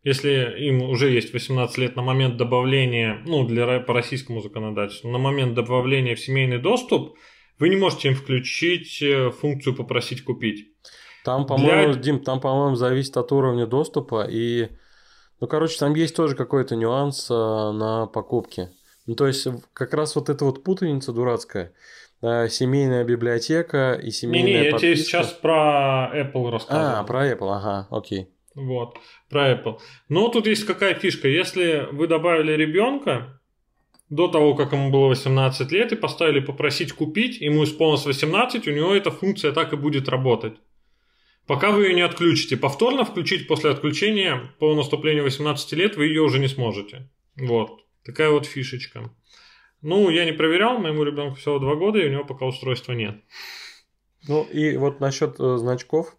если им уже есть 18 лет на момент добавления, ну, для, по российскому законодательству, на момент добавления в семейный доступ, вы не можете им включить э, функцию «попросить купить». Там, по-моему, для... Дим, там, по-моему, зависит от уровня доступа и... Ну, короче, там есть тоже какой-то нюанс э, на покупке. Ну, то есть, как раз вот эта вот путаница дурацкая – семейная библиотека и семейная Не-не, я тебе сейчас про Apple рассказываю. А, про Apple, ага, окей. Вот, про Apple. Но тут есть какая фишка. Если вы добавили ребенка до того, как ему было 18 лет, и поставили попросить купить, ему исполнилось 18, у него эта функция так и будет работать. Пока вы ее не отключите. Повторно включить после отключения по наступлению 18 лет вы ее уже не сможете. Вот. Такая вот фишечка. Ну, я не проверял, моему ребенку всего два года, и у него пока устройства нет. Ну, и вот насчет э, значков.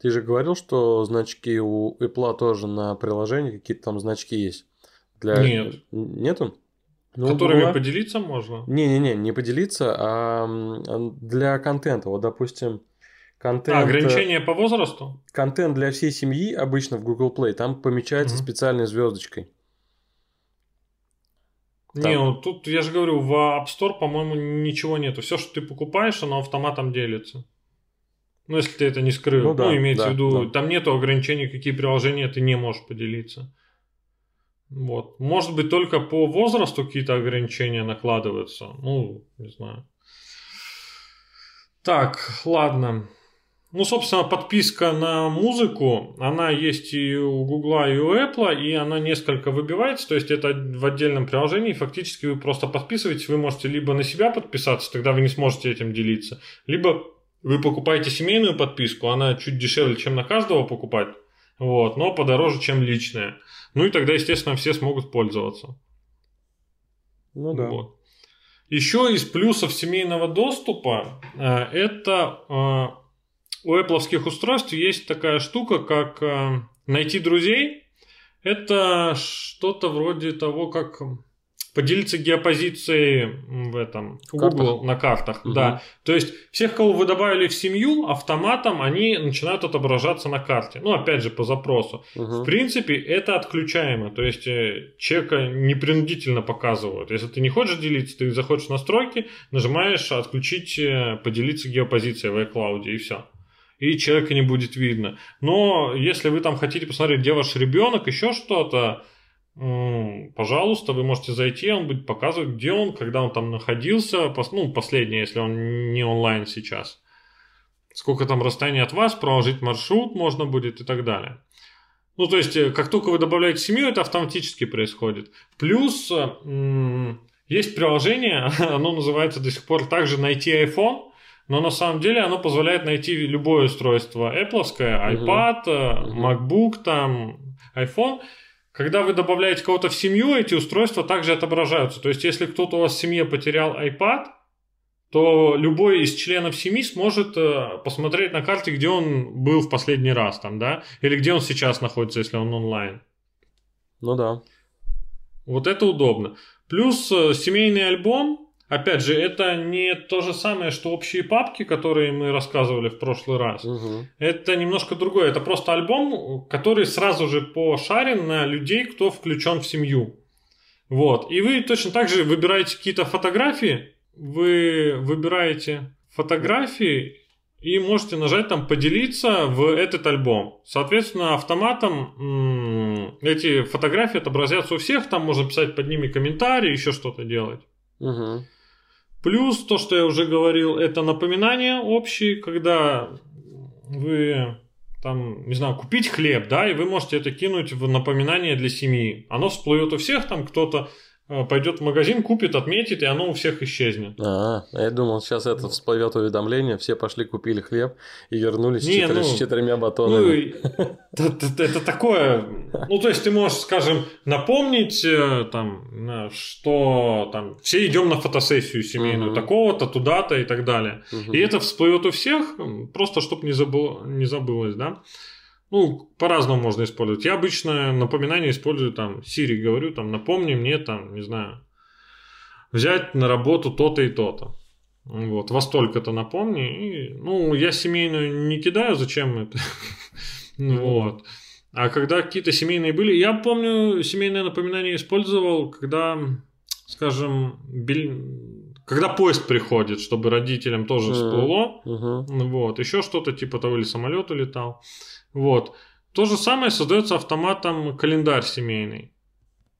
Ты же говорил, что значки у Apple тоже на приложении, какие-то там значки есть. Для... Нет. Нету? Ну, Которыми была... поделиться можно? Не-не-не, не поделиться, а для контента. Вот, допустим, контент... А, ограничение по возрасту? Контент для всей семьи обычно в Google Play, там помечается угу. специальной звездочкой. Там... Не, ну тут я же говорю, в App Store, по-моему, ничего нету. Все, что ты покупаешь, оно автоматом делится. Ну, если ты это не скрыл. Ну, да, ну имеется да, в виду, да. там нету ограничений, какие приложения ты не можешь поделиться. Вот. Может быть, только по возрасту какие-то ограничения накладываются. Ну, не знаю. Так, ладно. Ну, собственно, подписка на музыку, она есть и у Гугла, и у Apple, и она несколько выбивается, то есть это в отдельном приложении, фактически вы просто подписываетесь, вы можете либо на себя подписаться, тогда вы не сможете этим делиться, либо вы покупаете семейную подписку, она чуть дешевле, чем на каждого покупать, вот, но подороже, чем личная. Ну и тогда, естественно, все смогут пользоваться. Ну да. Вот. Еще из плюсов семейного доступа э, это э, у Apple устройств есть такая штука, как э, найти друзей. Это что-то вроде того, как поделиться геопозицией в этом в Google на картах. Угу. Да. То есть всех, кого вы добавили в семью, автоматом они начинают отображаться на карте. Ну, опять же, по запросу. Угу. В принципе, это отключаемо. То есть э, чека непринудительно показывают. Если ты не хочешь делиться, ты заходишь в настройки, нажимаешь отключить, э, поделиться геопозицией в iCloud и все и человека не будет видно. Но если вы там хотите посмотреть, где ваш ребенок, еще что-то, пожалуйста, вы можете зайти, он будет показывать, где он, когда он там находился, ну, последнее, если он не онлайн сейчас. Сколько там расстояние от вас, проложить маршрут можно будет и так далее. Ну, то есть, э, как только вы добавляете семью, это автоматически происходит. Плюс есть приложение, (laughs) оно называется до сих пор также «Найти iPhone», но на самом деле оно позволяет найти любое устройство Apple, iPad, uh-huh. MacBook, там, iPhone. Когда вы добавляете кого-то в семью, эти устройства также отображаются. То есть, если кто-то у вас в семье потерял iPad, то любой из членов семьи сможет э, посмотреть на карте, где он был в последний раз, там, да, или где он сейчас находится, если он онлайн. Ну да. Вот это удобно. Плюс э, семейный альбом, Опять же, это не то же самое, что общие папки, которые мы рассказывали в прошлый раз. Угу. Это немножко другое. Это просто альбом, который сразу же пошарен на людей, кто включен в семью. Вот. И вы точно так же выбираете какие-то фотографии. Вы выбираете фотографии и можете нажать там поделиться в этот альбом. Соответственно, автоматом м- эти фотографии отобразятся у всех. Там можно писать под ними комментарии, еще что-то делать. Угу. Плюс то, что я уже говорил, это напоминания общие, когда вы там, не знаю, купить хлеб, да, и вы можете это кинуть в напоминание для семьи. Оно всплывет у всех, там кто-то пойдет в магазин, купит, отметит, и оно у всех исчезнет. А, я думал, сейчас это всплывет уведомление, все пошли, купили хлеб и вернулись Не, с, четыр... ну, с четырьмя батонами. Ну, это, это такое, ну, то есть ты можешь, скажем, напомнить, э, там, что там все идем на фотосессию семейную, угу. такого-то, туда-то и так далее. Угу. И это всплывет у всех, просто чтобы не, забыл, не забылось, да. Ну, по-разному можно использовать. Я обычно напоминание использую там Siri, говорю, там, напомни мне, там, не знаю, взять на работу то-то и то-то. Вот, во столько-то напомни. И, ну, я семейную не кидаю, зачем это? (laughs) Вот. А когда какие-то семейные были, я помню, семейное напоминание использовал, когда, скажем, когда поезд приходит, чтобы родителям тоже всплыло. Вот, еще что-то типа того, или самолет улетал. Вот. То же самое создается автоматом календарь семейный,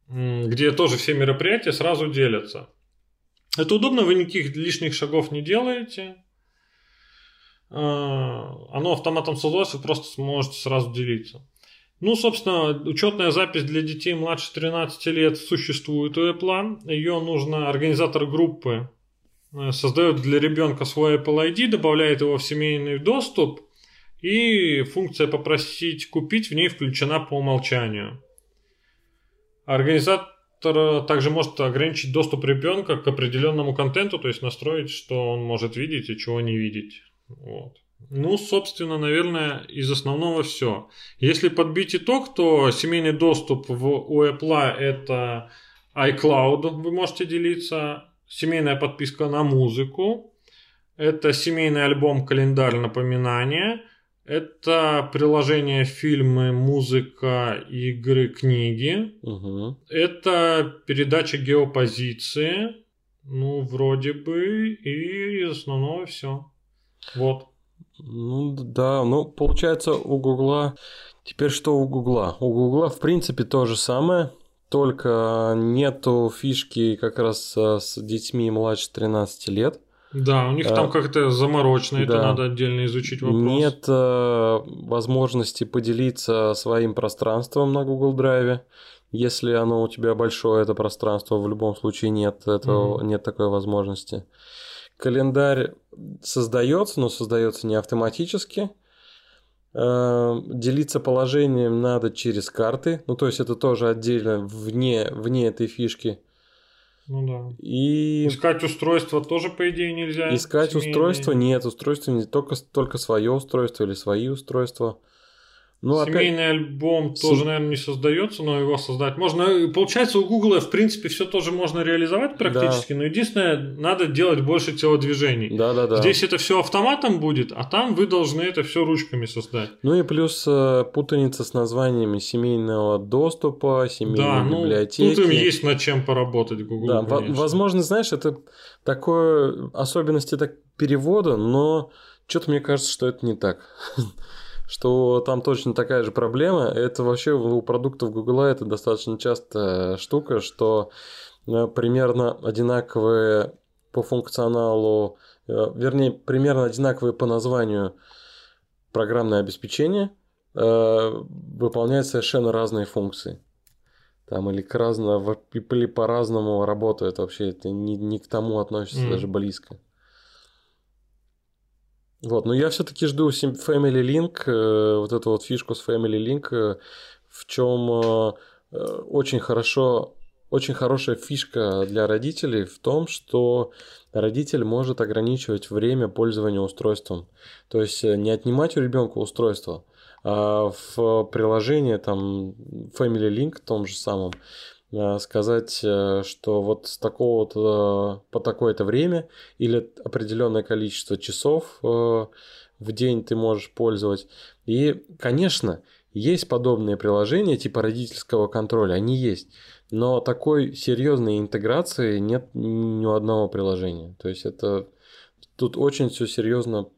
где тоже все мероприятия сразу делятся. Это удобно, вы никаких лишних шагов не делаете. А, оно автоматом создалось, вы просто сможете сразу делиться. Ну, собственно, учетная запись для детей младше 13 лет существует у Apple. Ее нужно организатор группы э, создает для ребенка свой Apple ID, добавляет его в семейный доступ – и функция «Попросить купить» в ней включена по умолчанию. Организатор также может ограничить доступ ребенка к определенному контенту, то есть настроить, что он может видеть и чего не видеть. Вот. Ну, собственно, наверное, из основного все. Если подбить итог, то семейный доступ в у Apple это iCloud, вы можете делиться, семейная подписка на музыку, это семейный альбом календарь напоминания, это приложение фильмы, музыка, игры, книги. Угу. Это передача геопозиции. Ну, вроде бы, и из основного все. Вот. Ну да, ну получается у Гугла... Теперь что у Гугла? У Гугла в принципе то же самое, только нету фишки как раз с детьми младше 13 лет. Да, у них А, там как-то заморочено, это да. надо отдельно изучить вопрос. Нет э, возможности поделиться своим пространством на Google Drive. Если оно у тебя большое, это пространство, в любом случае нет, этого, Мгм. нет такой возможности. Календарь создается, но создается не автоматически. Э, Делиться положением надо через карты. Ну, то есть это тоже отдельно вне, вне этой фишки. Ну да. И Искать устройство тоже, по идее, нельзя. искать Семейные. устройство нет, устройство не только, только свое устройство или свои устройства. Ну, опять- Семейный альбом Сем- тоже, наверное, не создается, но его создать можно. Получается, у Гугла, в принципе, все тоже можно реализовать практически, но единственное, надо делать больше телодвижений. Да-да-да. Здесь это все автоматом будет, а там вы должны это все ручками создать. Ну и плюс э, путаница с названиями семейного доступа, семейной да, ну библиотеки. тут им есть над чем поработать Google. Да, конечно. возможно, знаешь, это такое особенности так перевода, но что-то мне кажется, что это не так. (laughs) Что там точно такая же проблема. Это вообще у продуктов Гугла это достаточно частая штука, что э, примерно одинаковые по функционалу, э, вернее, примерно одинаковые по названию программное обеспечение э, выполняет совершенно разные функции. Там или, к разно, или по-разному работает вообще. Это не, не к тому относится Мгм. даже близко. Вот, но я все-таки жду Family Link, э, вот эту вот фишку с Family Link, э, в чем э, очень хорошо, очень хорошая фишка для родителей в том, что родитель может ограничивать время пользования устройством. То есть не отнимать у ребенка устройство, а в приложении там Family Link том же самом сказать, э, что вот с такого-то по такое-то время или определенное количество часов э, в день ты можешь пользовать. И, конечно, есть подобные приложения типа родительского контроля, они есть. Но такой серьезной интеграции нет ни у одного приложения. То есть это тут очень все серьезно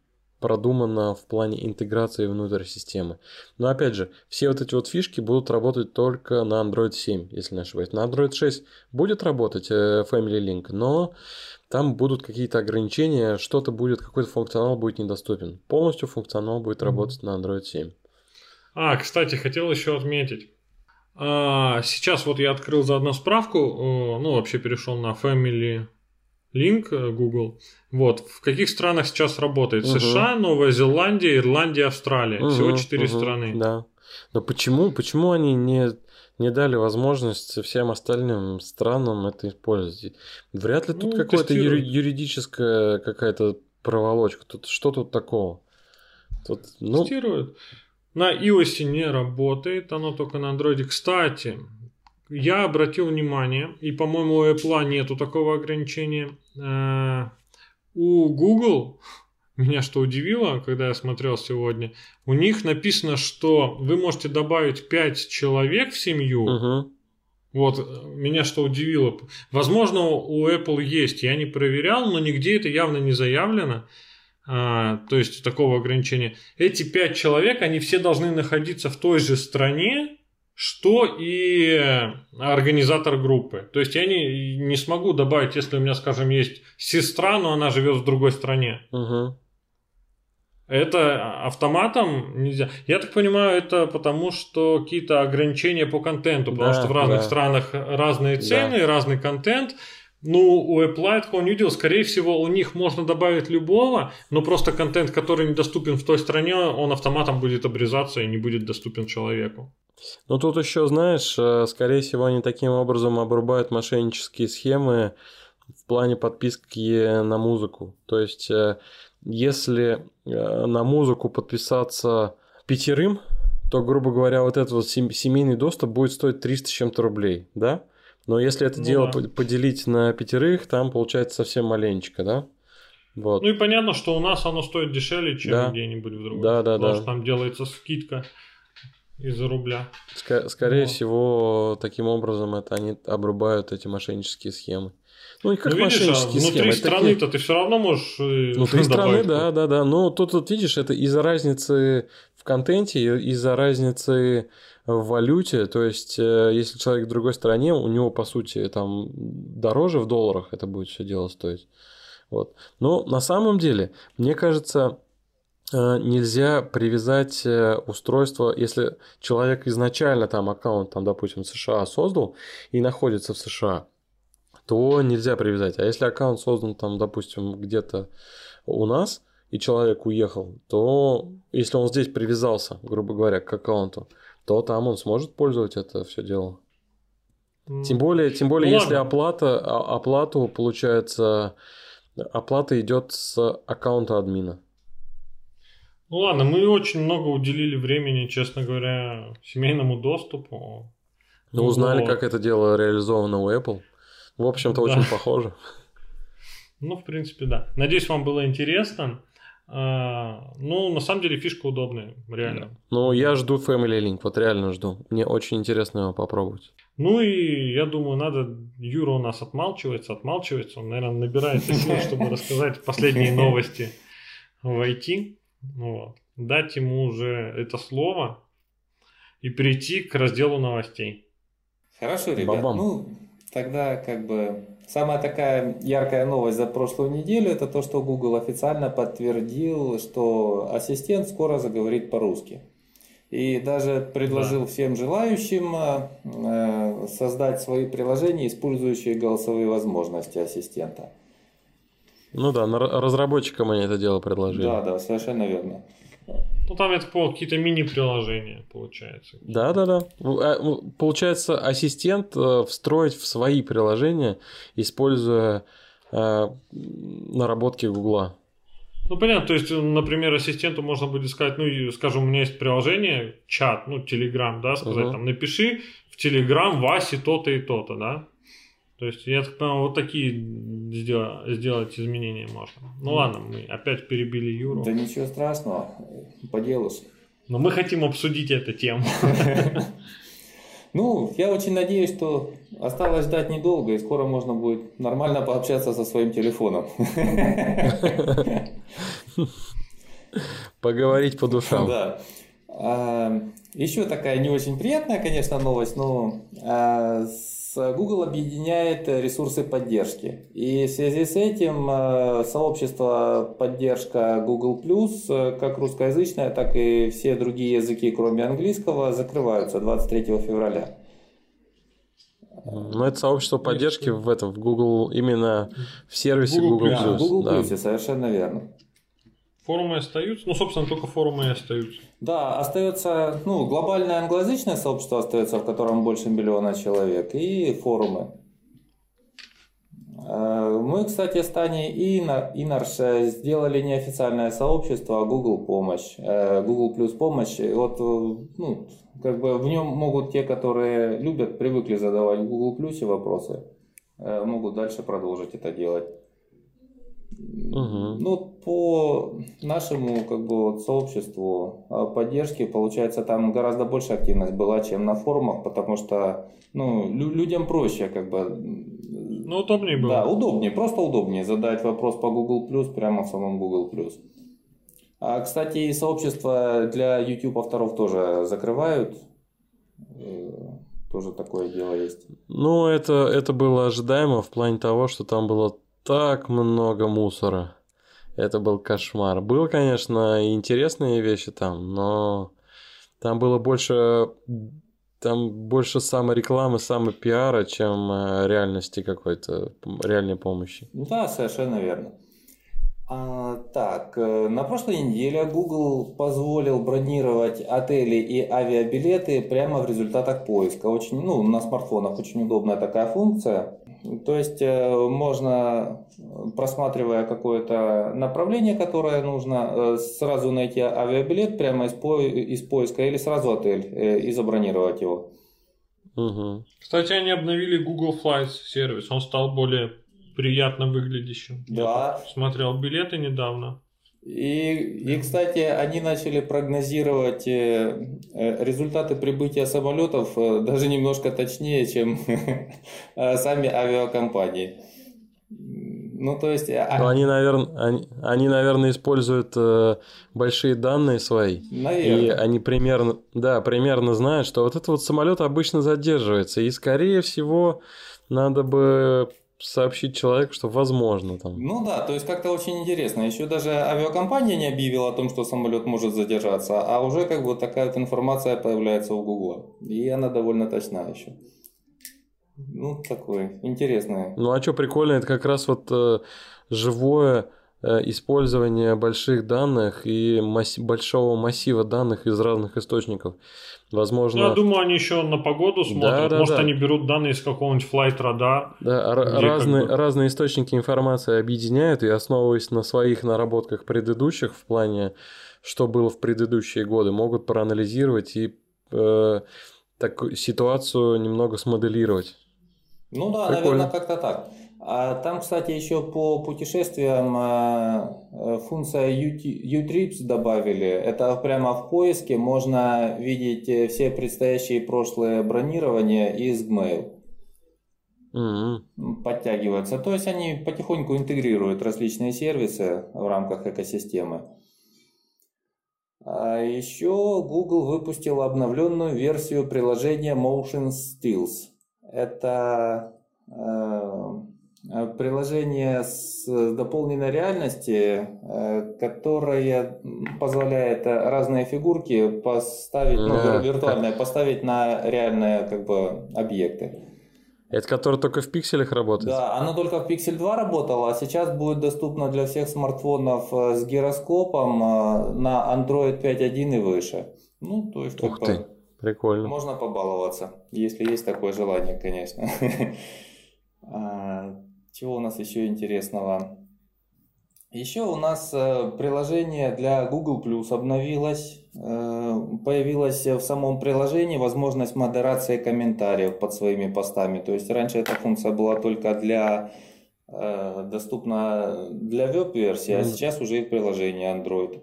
продумано в плане интеграции внутрь системы. Но опять же, все вот эти вот фишки будут работать только на Android 7, если не ошибаюсь. На Android 6 будет работать э, Family Link, но там будут какие-то ограничения, что-то будет, какой-то функционал будет недоступен. Полностью функционал будет работать на Android 7. А, кстати, хотел еще отметить. А, сейчас вот я открыл заодно справку, э, ну, вообще перешел на Family Link э, Google. Вот, в каких странах сейчас работает? Мгм. США, Новая Зеландия, Ирландия, Австралия. Всего Мгм, четыре мгм, страны. Да. Но почему, почему они не, не дали возможность всем остальным странам это использовать? Вряд ли тут Ну, какое-то юри- юридическая какая-то проволочка. Тут что тут такого? Тут, ну, Тестируют. На iOS не работает, оно только на Android. Кстати, я обратил внимание, и, по-моему, у Apple нету такого ограничения. Э, У Google, (laughs) меня что удивило, когда я смотрел сегодня, у них написано, что вы можете добавить 5 человек в семью. мгм. Вот, э, меня что удивило. Возможно, у Apple есть, я не проверял, но нигде это явно не заявлено. А, то есть такого ограничения. Эти пять человек, они все должны находиться в той же стране, что и организатор группы. То есть я не, не смогу добавить, если у меня, скажем, есть сестра, но она живет в другой стране. Мгм. Это автоматом нельзя. Я так понимаю, это потому, что какие-то ограничения по контенту, потому Да, что в разных да. странах разные Да. цены, разный контент. Ну, у Apple я такого не видел. Скорее всего, у них можно добавить любого, но просто контент, который недоступен в той стране, он автоматом будет обрезаться и не будет доступен человеку. Ну тут еще, знаешь, э, скорее всего, они таким образом обрубают мошеннические схемы в плане подписки на музыку. То есть, э, если э, на музыку подписаться пятерым, то, грубо говоря, вот этот вот сем- семейный доступ будет стоить 300 с чем-то рублей, да? Но если это Ну дело да. по- поделить на пятерых, там получается совсем маленечко, да? Вот. Ну и понятно, что у нас оно стоит дешевле, чем Да. где-нибудь в другой. Да, да, Потому да. что там делается скидка из-за рубля. Ска- скорее Вот. всего, таким образом это они обрубают эти мошеннические схемы. Ну и как ну, видишь, а мошеннические внутри схемы? это такие- страны-то ты все равно можешь э, Внутри страны, да, да, да. Ну, тут, вот видишь, это из-за разницы в контенте, из-за разницы в валюте. То есть, э, если человек в другой стране, у него, по сути, там дороже в долларах это будет все дело стоить. Вот. Но на самом деле, мне кажется, нельзя привязать э, устройство, если человек изначально там аккаунт, там, допустим, США создал и находится в США, то нельзя привязать. А если аккаунт создан там, допустим, где-то у нас, и человек уехал, то если он здесь привязался, грубо говоря, к аккаунту, то там он сможет пользовать это все дело. Тем более, тем более, ну, если ладно. оплата, а, оплату получается, оплата идет с аккаунта админа. Ну ладно, мы очень много уделили времени, честно говоря, семейному доступу. Ну, узнали, вот. как это дело реализовано у Apple. В общем-то, да. очень похоже. Ну, в принципе, да. Надеюсь, вам было интересно. А, ну, на самом деле, фишка удобная, реально. Ну, я жду Family Link, вот реально жду. Мне очень интересно его попробовать. Ну и я думаю, надо... Юра у нас отмалчивается, отмалчивается. Он, наверное, набирается сил, (laughs) чтобы рассказать последние новости в IT. Вот. Дать ему уже это слово и перейти к разделу новостей. Хорошо, ребят. Бабам. Ну, тогда как бы самая такая яркая новость за прошлую неделю это то, что Google официально подтвердил, что ассистент скоро заговорит по-русски. И даже предложил да. всем желающим э, создать свои приложения, использующие голосовые возможности ассистента. Ну да, разработчикам они это дело предложили. Да, да, совершенно верно. Ну там, я так понял, какие-то мини-приложения, получается. Да, да, да. А, получается, ассистент э, встроить в свои приложения, используя э, наработки Гугла. Ну, понятно, то есть, например, ассистенту можно будет сказать, ну, скажем, у меня есть приложение, чат, ну, Telegram, да, сказать, uh-huh. там, напиши в Telegram Васе то-то и то-то, да. То есть, я так понимаю, вот такие сделать, сделать изменения можно. Ну, mm. ладно, мы опять перебили Юру. Да ничего страшного, по делу. Но мы хотим обсудить эту тему. (laughs) Ну, я очень надеюсь, что осталось ждать недолго, и скоро можно будет нормально пообщаться со своим телефоном. (laughs) Поговорить по душам. Да. А, еще такая не очень приятная, конечно, новость, но а, Google объединяет ресурсы поддержки. И в связи с этим э, сообщество поддержка Google Plus, э, как русскоязычное, так и все другие языки, кроме английского, закрываются 23 февраля. Ну, это сообщество поддержки в этом, в Google, именно в сервисе Google, Google Plus. Да, Google да. Совершенно верно. Форумы остаются? Ну, собственно, только форумы и остаются. Да, остается, ну, глобальное англоязычное сообщество остается, в котором больше миллиона человек, и форумы. Э, мы, кстати, с Таней Инарш сделали неофициальное сообщество, Google помощь, э, Google плюс помощь. Вот, ну, как бы в нем могут те, которые любят, привыкли задавать Google плюсе вопросы, э, могут дальше продолжить это делать. Угу. Ну, по нашему как бы, сообществу а, поддержки, получается, там гораздо больше активность была, чем на форумах, потому что ну, лю- людям проще как бы... Ну, удобнее было. Да, удобнее, просто удобнее задать вопрос по Google Plus прямо в самом Google Plus. А, кстати, сообщество для YouTube авторов тоже закрывают. Э, тоже такое дело есть. Ну, это, это было ожидаемо в плане того, что там было так много мусора. Это был кошмар. Был, конечно, интересные вещи там, но там было больше там больше саморекламы, самопиара, чем э, реальности какой-то, реальной помощи. Да, совершенно верно. А, так, э, на прошлой неделе Google позволил бронировать отели и авиабилеты прямо в результатах поиска. Очень, ну, на смартфонах очень удобная такая функция. То есть э, можно, просматривая какое-то направление, которое нужно, э, сразу найти авиабилет прямо из, по... из поиска или сразу отель э, и забронировать его. Угу. Кстати, они обновили Google Flights сервис, он стал более приятно выглядящим. Да. Я смотрел билеты недавно. И, и, кстати, они начали прогнозировать э, э, результаты прибытия самолетов э, даже немножко точнее, чем (laughs) сами авиакомпании. Ну, то есть... А... Ну, они, наверное, они, они, наверное, используют э, большие данные свои. Наверное. И они примерно, да, примерно знают, что вот этот вот самолет обычно задерживается. И, скорее всего, надо бы сообщить человеку, что возможно там. Ну да, то есть как-то очень интересно. Еще даже авиакомпания не объявила о том, что самолет может задержаться, а уже как бы такая вот информация появляется у Гугла. И она довольно точна еще. Ну, такое интересное. Ну, а что прикольно, это как раз вот э, живое использование больших данных и масс... большого массива данных из разных источников. Возможно... Я думаю, они еще на погоду смотрят. Да, да, Может, да. они берут данные из какого-нибудь флайт радar. Да, разные, как бы... разные источники информации объединяют и основываясь на своих наработках предыдущих в плане, что было в предыдущие годы, могут проанализировать и э, так, ситуацию немного смоделировать. Ну да, Прикольно. наверное, как-то так. А там, кстати, еще по путешествиям а, э, функция U-Trips добавили. Это прямо в поиске можно видеть э, все предстоящие прошлые бронирования из Gmail. Mm-hmm. Подтягиваются. То есть они потихоньку интегрируют различные сервисы в рамках экосистемы. А еще Google выпустил обновленную версию приложения Motion Stills. Это Э, приложение с дополненной реальности, э, которое позволяет разные фигурки поставить, ну, виртуальные, поставить на реальные как бы объекты. Это которое только в пикселях работает? Да, оно только в Pixel 2 работало, а сейчас будет доступно для всех смартфонов э, с гироскопом на Android 5.1 и выше. Ну, то есть, Ух ты, прикольно. Можно побаловаться, если есть такое желание, конечно. (laughs) Чего у нас еще интересного? Еще у нас э, приложение для Google Plus обновилось. Э, появилась в самом приложении возможность модерации комментариев под своими постами. То есть раньше эта функция была только для э, доступна для веб-версии, а сейчас уже и в приложении Android.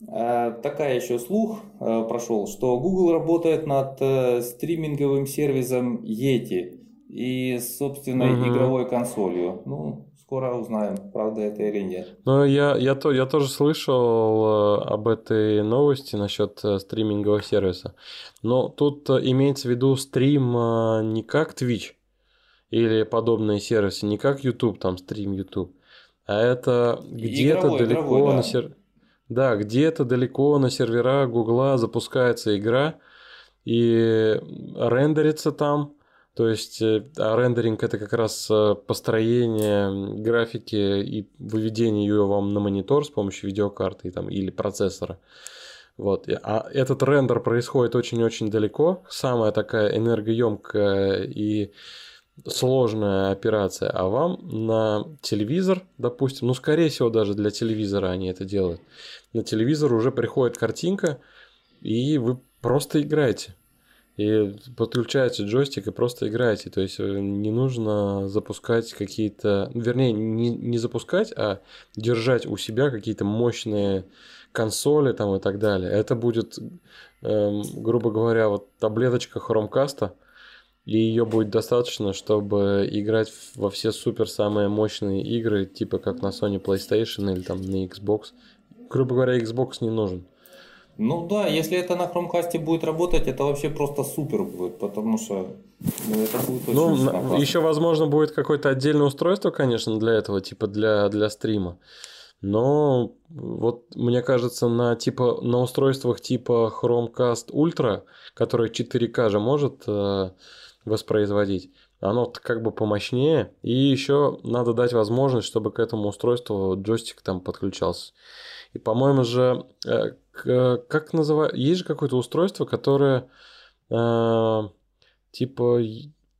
Такая еще слух прошел, что Google работает над стриминговым сервисом Yeti и собственной угу. игровой консолью. Ну, скоро узнаем, правда это или нет. Ну, я, я, то, я тоже слышал э, об этой новости насчет э, стримингового сервиса. Но тут э, имеется в виду стрим не как Twitch или подобные сервисы, не как YouTube, там стрим YouTube, а это где-то далеко игровой, да. на сер... Да, где-то далеко на сервера Гугла запускается игра и рендерится там, то есть э, а рендеринг это как раз э, построение графики и выведение ее вам на монитор с помощью видеокарты там, или процессора. Вот. А этот рендер происходит очень-очень далеко. Самая такая энергоемкая и сложная операция. А вам на телевизор, допустим, ну, скорее всего, даже для телевизора они это делают. На телевизор уже приходит картинка, и вы просто играете. И подключаете джойстик и просто играете. То есть э, не нужно запускать какие-то... Вернее, не, не запускать, а держать у себя какие-то мощные консоли там и так далее. Это будет, эм, грубо говоря, вот таблеточка хромкаста, и ее будет достаточно, чтобы играть во все супер самые мощные игры, типа как на Sony PlayStation или там на Xbox. Грубо говоря, Xbox не нужен. Ну да, если это на Chromecast будет работать, это вообще просто супер будет, потому что ну, это будет очень Ну, еще, возможно, будет какое-то отдельное устройство, конечно, для этого, типа для, для стрима. Но вот мне кажется, на, типа, на устройствах типа Chromecast Ultra, который 4К же может э, воспроизводить, оно как бы помощнее. И еще надо дать возможность, чтобы к этому устройству джойстик там подключался. И, по-моему же, э, как называется, есть же какое-то устройство, которое э, типа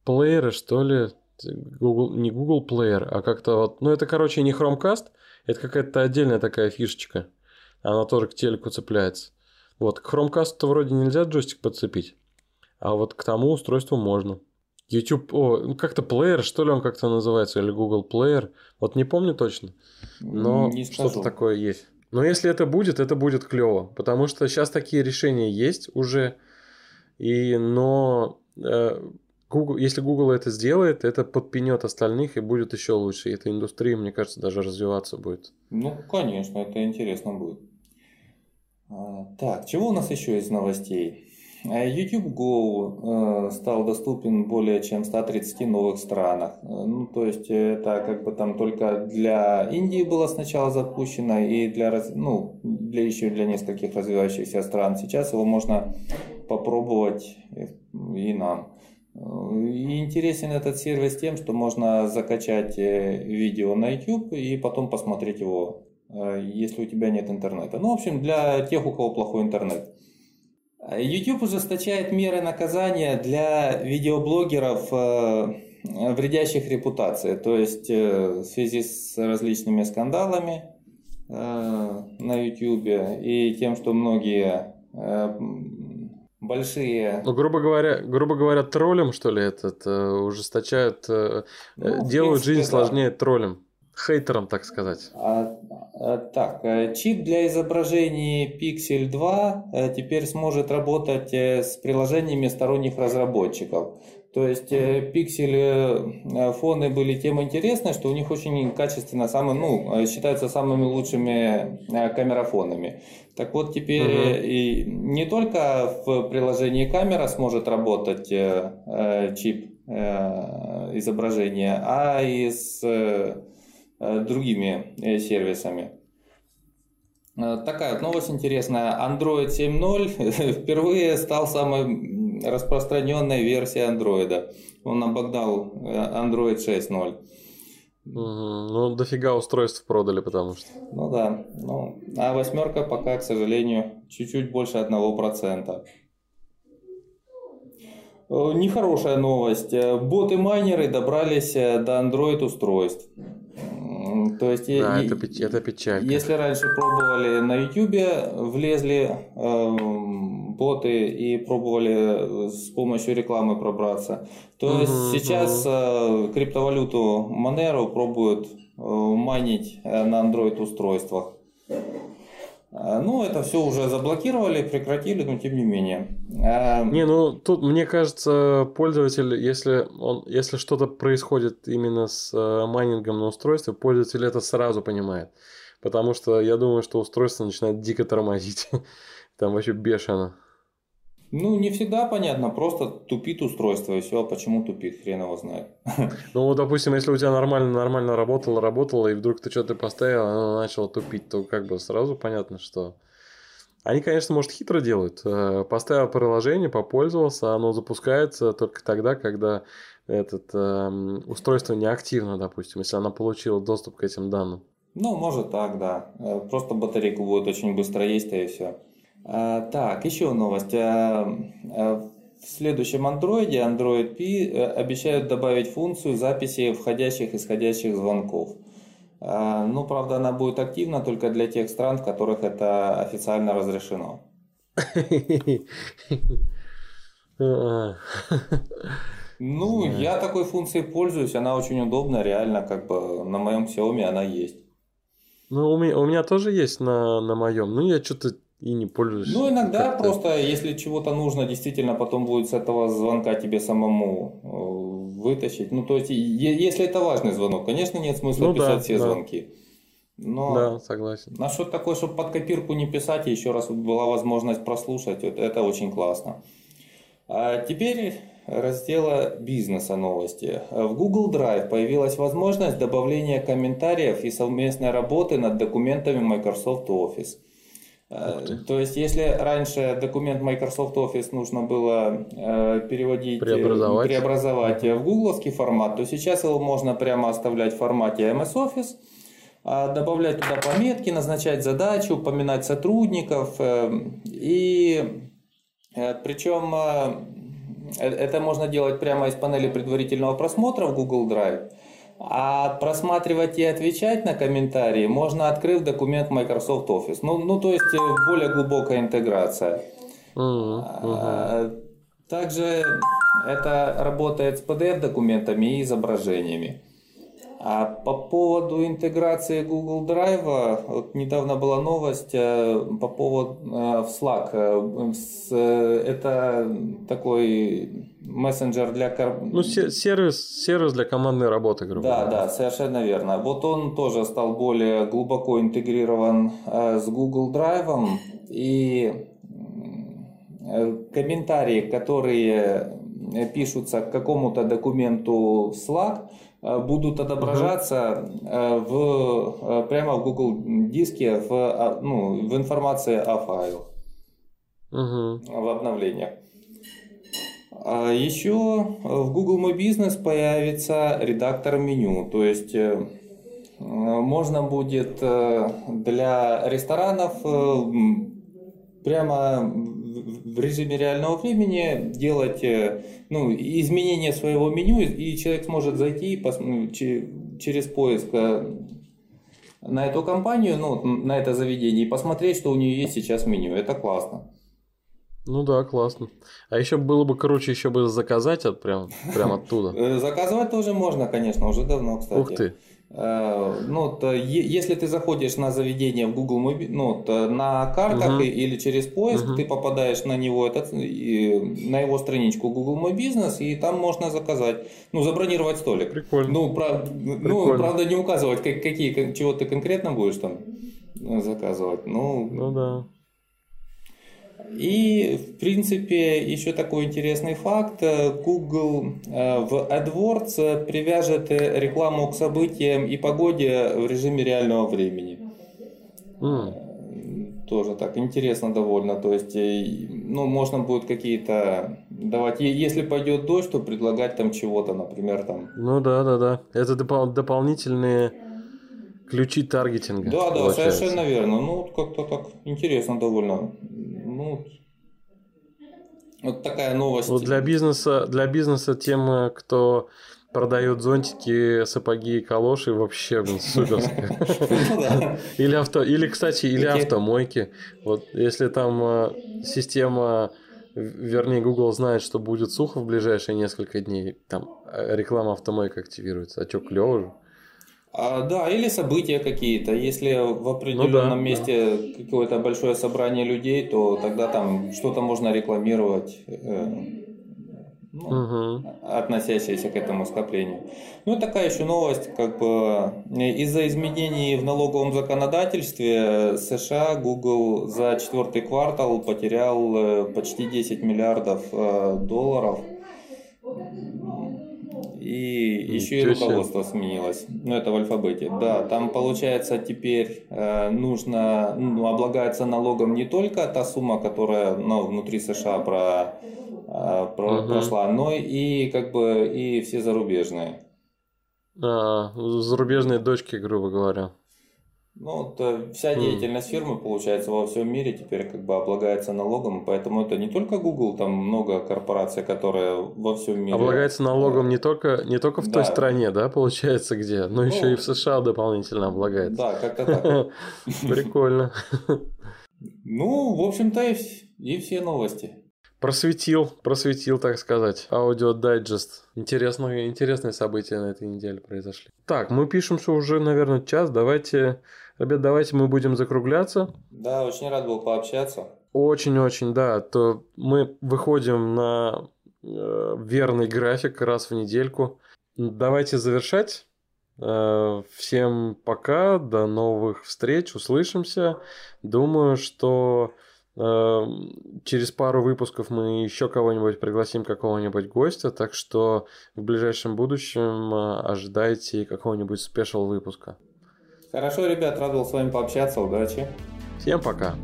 плеера, что ли, Google, не Google Player, а как-то вот, ну это, короче, не Chromecast, это какая-то отдельная такая фишечка. Она тоже к телеку цепляется. Вот, к Chromecast вроде нельзя джойстик подцепить, а вот к тому устройству можно. YouTube, о, ну как-то плеер, что ли он как-то называется, или Google Player, вот не помню точно, но что-то такое есть. Но если это будет, это будет клево, потому что сейчас такие решения есть уже, и, но э, Google, если Google это сделает, это подпинет остальных и будет еще лучше. И эта индустрия, мне кажется, даже развиваться будет. Ну, конечно, это интересно будет. А, так, чего у нас еще из новостей? YouTube Go стал доступен более чем в 130 новых странах. Ну, то есть это как бы там только для Индии было сначала запущено и для, ну, для еще для нескольких развивающихся стран. Сейчас его можно попробовать и нам. И интересен этот сервис тем, что можно закачать видео на YouTube и потом посмотреть его Э, если у тебя нет интернета. Ну, в общем, для тех, у кого плохой интернет. YouTube ужесточает меры наказания для видеоблогеров, э, вредящих репутации. То есть э, в связи с различными скандалами на YouTube и тем, что многие большие. Ну, грубо говоря, грубо говоря, троллем, что ли, этот ужесточают, ну, делают принципе, жизнь да. сложнее троллем. Хейтером, так сказать. А, а, так, э, чип для изображений Pixel 2 э, теперь сможет работать э, с приложениями сторонних разработчиков. То есть Pixel фоны были тем интересны, что у них очень качественно, самые, ну, считаются самыми лучшими камерафонами. Так вот теперь угу. и не только в приложении камера сможет работать чип изображения, а и с другими э, сервисами. Э, такая вот новость интересная. Android 7.0 (laughs) впервые стал самой распространенной версией Android. Он обогнал Android 6.0. Угу. Ну, дофига устройств продали, потому что. Ну да. Ну, а восьмерка пока, к сожалению, чуть-чуть больше одного процента. Нехорошая новость. Боты-майнеры добрались до Android устройств. То есть, да, и, это, это печаль. Если раньше пробовали на YouTube, влезли э, боты и пробовали с помощью рекламы пробраться, то угу, есть сейчас угу. э, криптовалюту Monero пробуют э, майнить э, на Android устройствах. А, ну, это все уже заблокировали, прекратили, но тем не менее. А, не, ну тут мне кажется, пользователь, если он, если что-то происходит именно с э, майнингом на устройстве, пользователь это сразу понимает. Потому что я думаю, что устройство начинает дико тормозить. (laughs) Там вообще бешено. Ну, не всегда понятно, просто тупит устройство и все, а почему тупит, хрен его знает. (laughs) Ну, допустим, если у тебя нормально, нормально работало, работало, и вдруг ты что-то поставил, оно начало тупить, то как бы сразу понятно, что... Они, конечно, может, хитро делают. Э, поставил приложение, попользовался, оно запускается только тогда, когда этот э, устройство неактивно, допустим, если она получила доступ к этим данным. Ну, может так, да. Э, просто батарейку будет очень быстро есть, и все. А, так, еще новость. А, а, в следующем андроиде, Android P, э, обещают добавить функцию записи входящих и исходящих звонков. Ну, правда, она будет активна только для тех стран, в которых это официально разрешено. Ну, я такой функцией пользуюсь, она очень удобна, реально, как бы на моем Xiaomi она есть. Ну, у меня, у меня тоже есть на, на моем. Ну, я что-то и не пользуюсь. Ну, иногда просто, если чего-то нужно, действительно потом будет с этого звонка тебе самому э, вытащить. Ну, то есть, если это важный звонок, конечно, нет смысла ну, писать да, все да. звонки. Но да, согласен. На что такое, чтобы под копирку не писать, и еще раз была возможность прослушать, вот это очень классно. А теперь раздела бизнеса новости. В Google Drive появилась возможность добавления комментариев и совместной работы над документами Microsoft Office. Э, то есть, если раньше документ Microsoft Office нужно было э, переводить, э, преобразовать, преобразовать в гугловский формат, то сейчас его можно прямо оставлять в формате MS Office, а добавлять туда пометки, назначать задачи, упоминать сотрудников. И причем это можно делать прямо из панели предварительного просмотра в Google Drive. А просматривать и отвечать на комментарии можно, открыв документ Microsoft Office. Ну, ну то есть э, более глубокая интеграция. Uh-huh. Также это работает с PDF-документами и изображениями. А по поводу интеграции Google Drive, вот недавно была новость э, по поводу э, в Slack. Это такой мессенджер для... Ну, сервис, сервис для командной работы, грубо говоря. Да, да, совершенно верно. Вот он тоже стал более глубоко интегрирован э, с Google Drive. И комментарии, которые пишутся к какому-то документу в Slack, будут отображаться uh-huh. в, прямо в Google диске в, ну, в информации о файлах, uh-huh. в обновлениях. А еще в Google My Business появится редактор меню, то есть можно будет для ресторанов прямо в режиме реального времени делать э, ну, изменение своего меню, и человек сможет зайти ну, через поиск э, на эту компанию, ну, на это заведение, и посмотреть, что у нее есть сейчас в меню. Это классно. Ну да, классно. А еще было бы круче еще бы заказать от прям, прям оттуда. (laughs) Э, заказывать тоже можно, конечно, уже давно, кстати. Ух ты. Э, ну, то, если ты заходишь на заведение в Google ну, то на картах uh-huh. или через поиск, uh-huh. ты попадаешь на него, этот, на его страничку Google My Business, и там можно заказать, ну, забронировать столик. Прикольно. Ну, прав, ну, Прикольно. ну правда, не указывать, как, какие, чего ты конкретно будешь там заказывать. Ну, ну да. И, в принципе, еще такой интересный факт. Google э, в AdWords привяжет рекламу к событиям и погоде в режиме реального времени. Mm. Тоже так интересно довольно. То есть, э, ну, можно будет какие-то давать. Если пойдет дождь, то предлагать там чего-то, например, там. Ну да, да, да. Это допол- дополнительные ключи таргетинга. Да, да, получается. совершенно верно. Ну, как-то так интересно довольно. Ну, вот такая новость. Вот для бизнеса, для бизнеса тем, кто продает зонтики, сапоги и калоши, вообще, блин, суперская. (laughs) Или авто, или, кстати, или автомойки. Вот если там э, система, вернее, Google знает, что будет сухо в ближайшие несколько дней, там э, реклама автомойка активируется. А что, клево же? А, да, или события какие-то. Если в определенном ну, да, месте да. какое-то большое собрание людей, то тогда там что-то можно рекламировать, э, ну, угу. относящееся к этому скоплению. Ну и такая еще новость, как бы из-за изменений в налоговом законодательстве США Google за четвертый квартал потерял э, почти 10 миллиардов э, долларов и еще и руководство сменилось. Ну, это в алфабете. Да, там получается теперь э, нужно, ну, облагается налогом не только та сумма, которая ну, внутри США про, э, про, угу. прошла, но и как бы и все зарубежные. А, зарубежные дочки, грубо говоря. Ну, вот, э, вся деятельность фирмы, получается, во всем мире теперь как бы облагается налогом, поэтому это не только Google, там много корпораций, которые во всем мире... Облагается налогом не только, не только в да. той стране, да, получается, где, но ну, еще и в США дополнительно облагается. Да, как-то так. (laughs) Прикольно. (laughs) Ну, в общем-то, и все новости. Просветил, просветил, так сказать. Аудио дайджест. Интересные, интересные события на этой неделе произошли. Так, мы пишем, что уже, наверное, час. Давайте Ребят, давайте мы будем закругляться. Да, очень рад был пообщаться. Очень-очень, да. То мы выходим на э, верный график раз в недельку. Давайте завершать. Э, всем пока, до новых встреч, услышимся. Думаю, что э, через пару выпусков мы еще кого-нибудь пригласим, какого-нибудь гостя, так что в ближайшем будущем э, ожидайте какого-нибудь спешл выпуска. Хорошо, ребят, рад был с вами пообщаться. Удачи. Всем пока.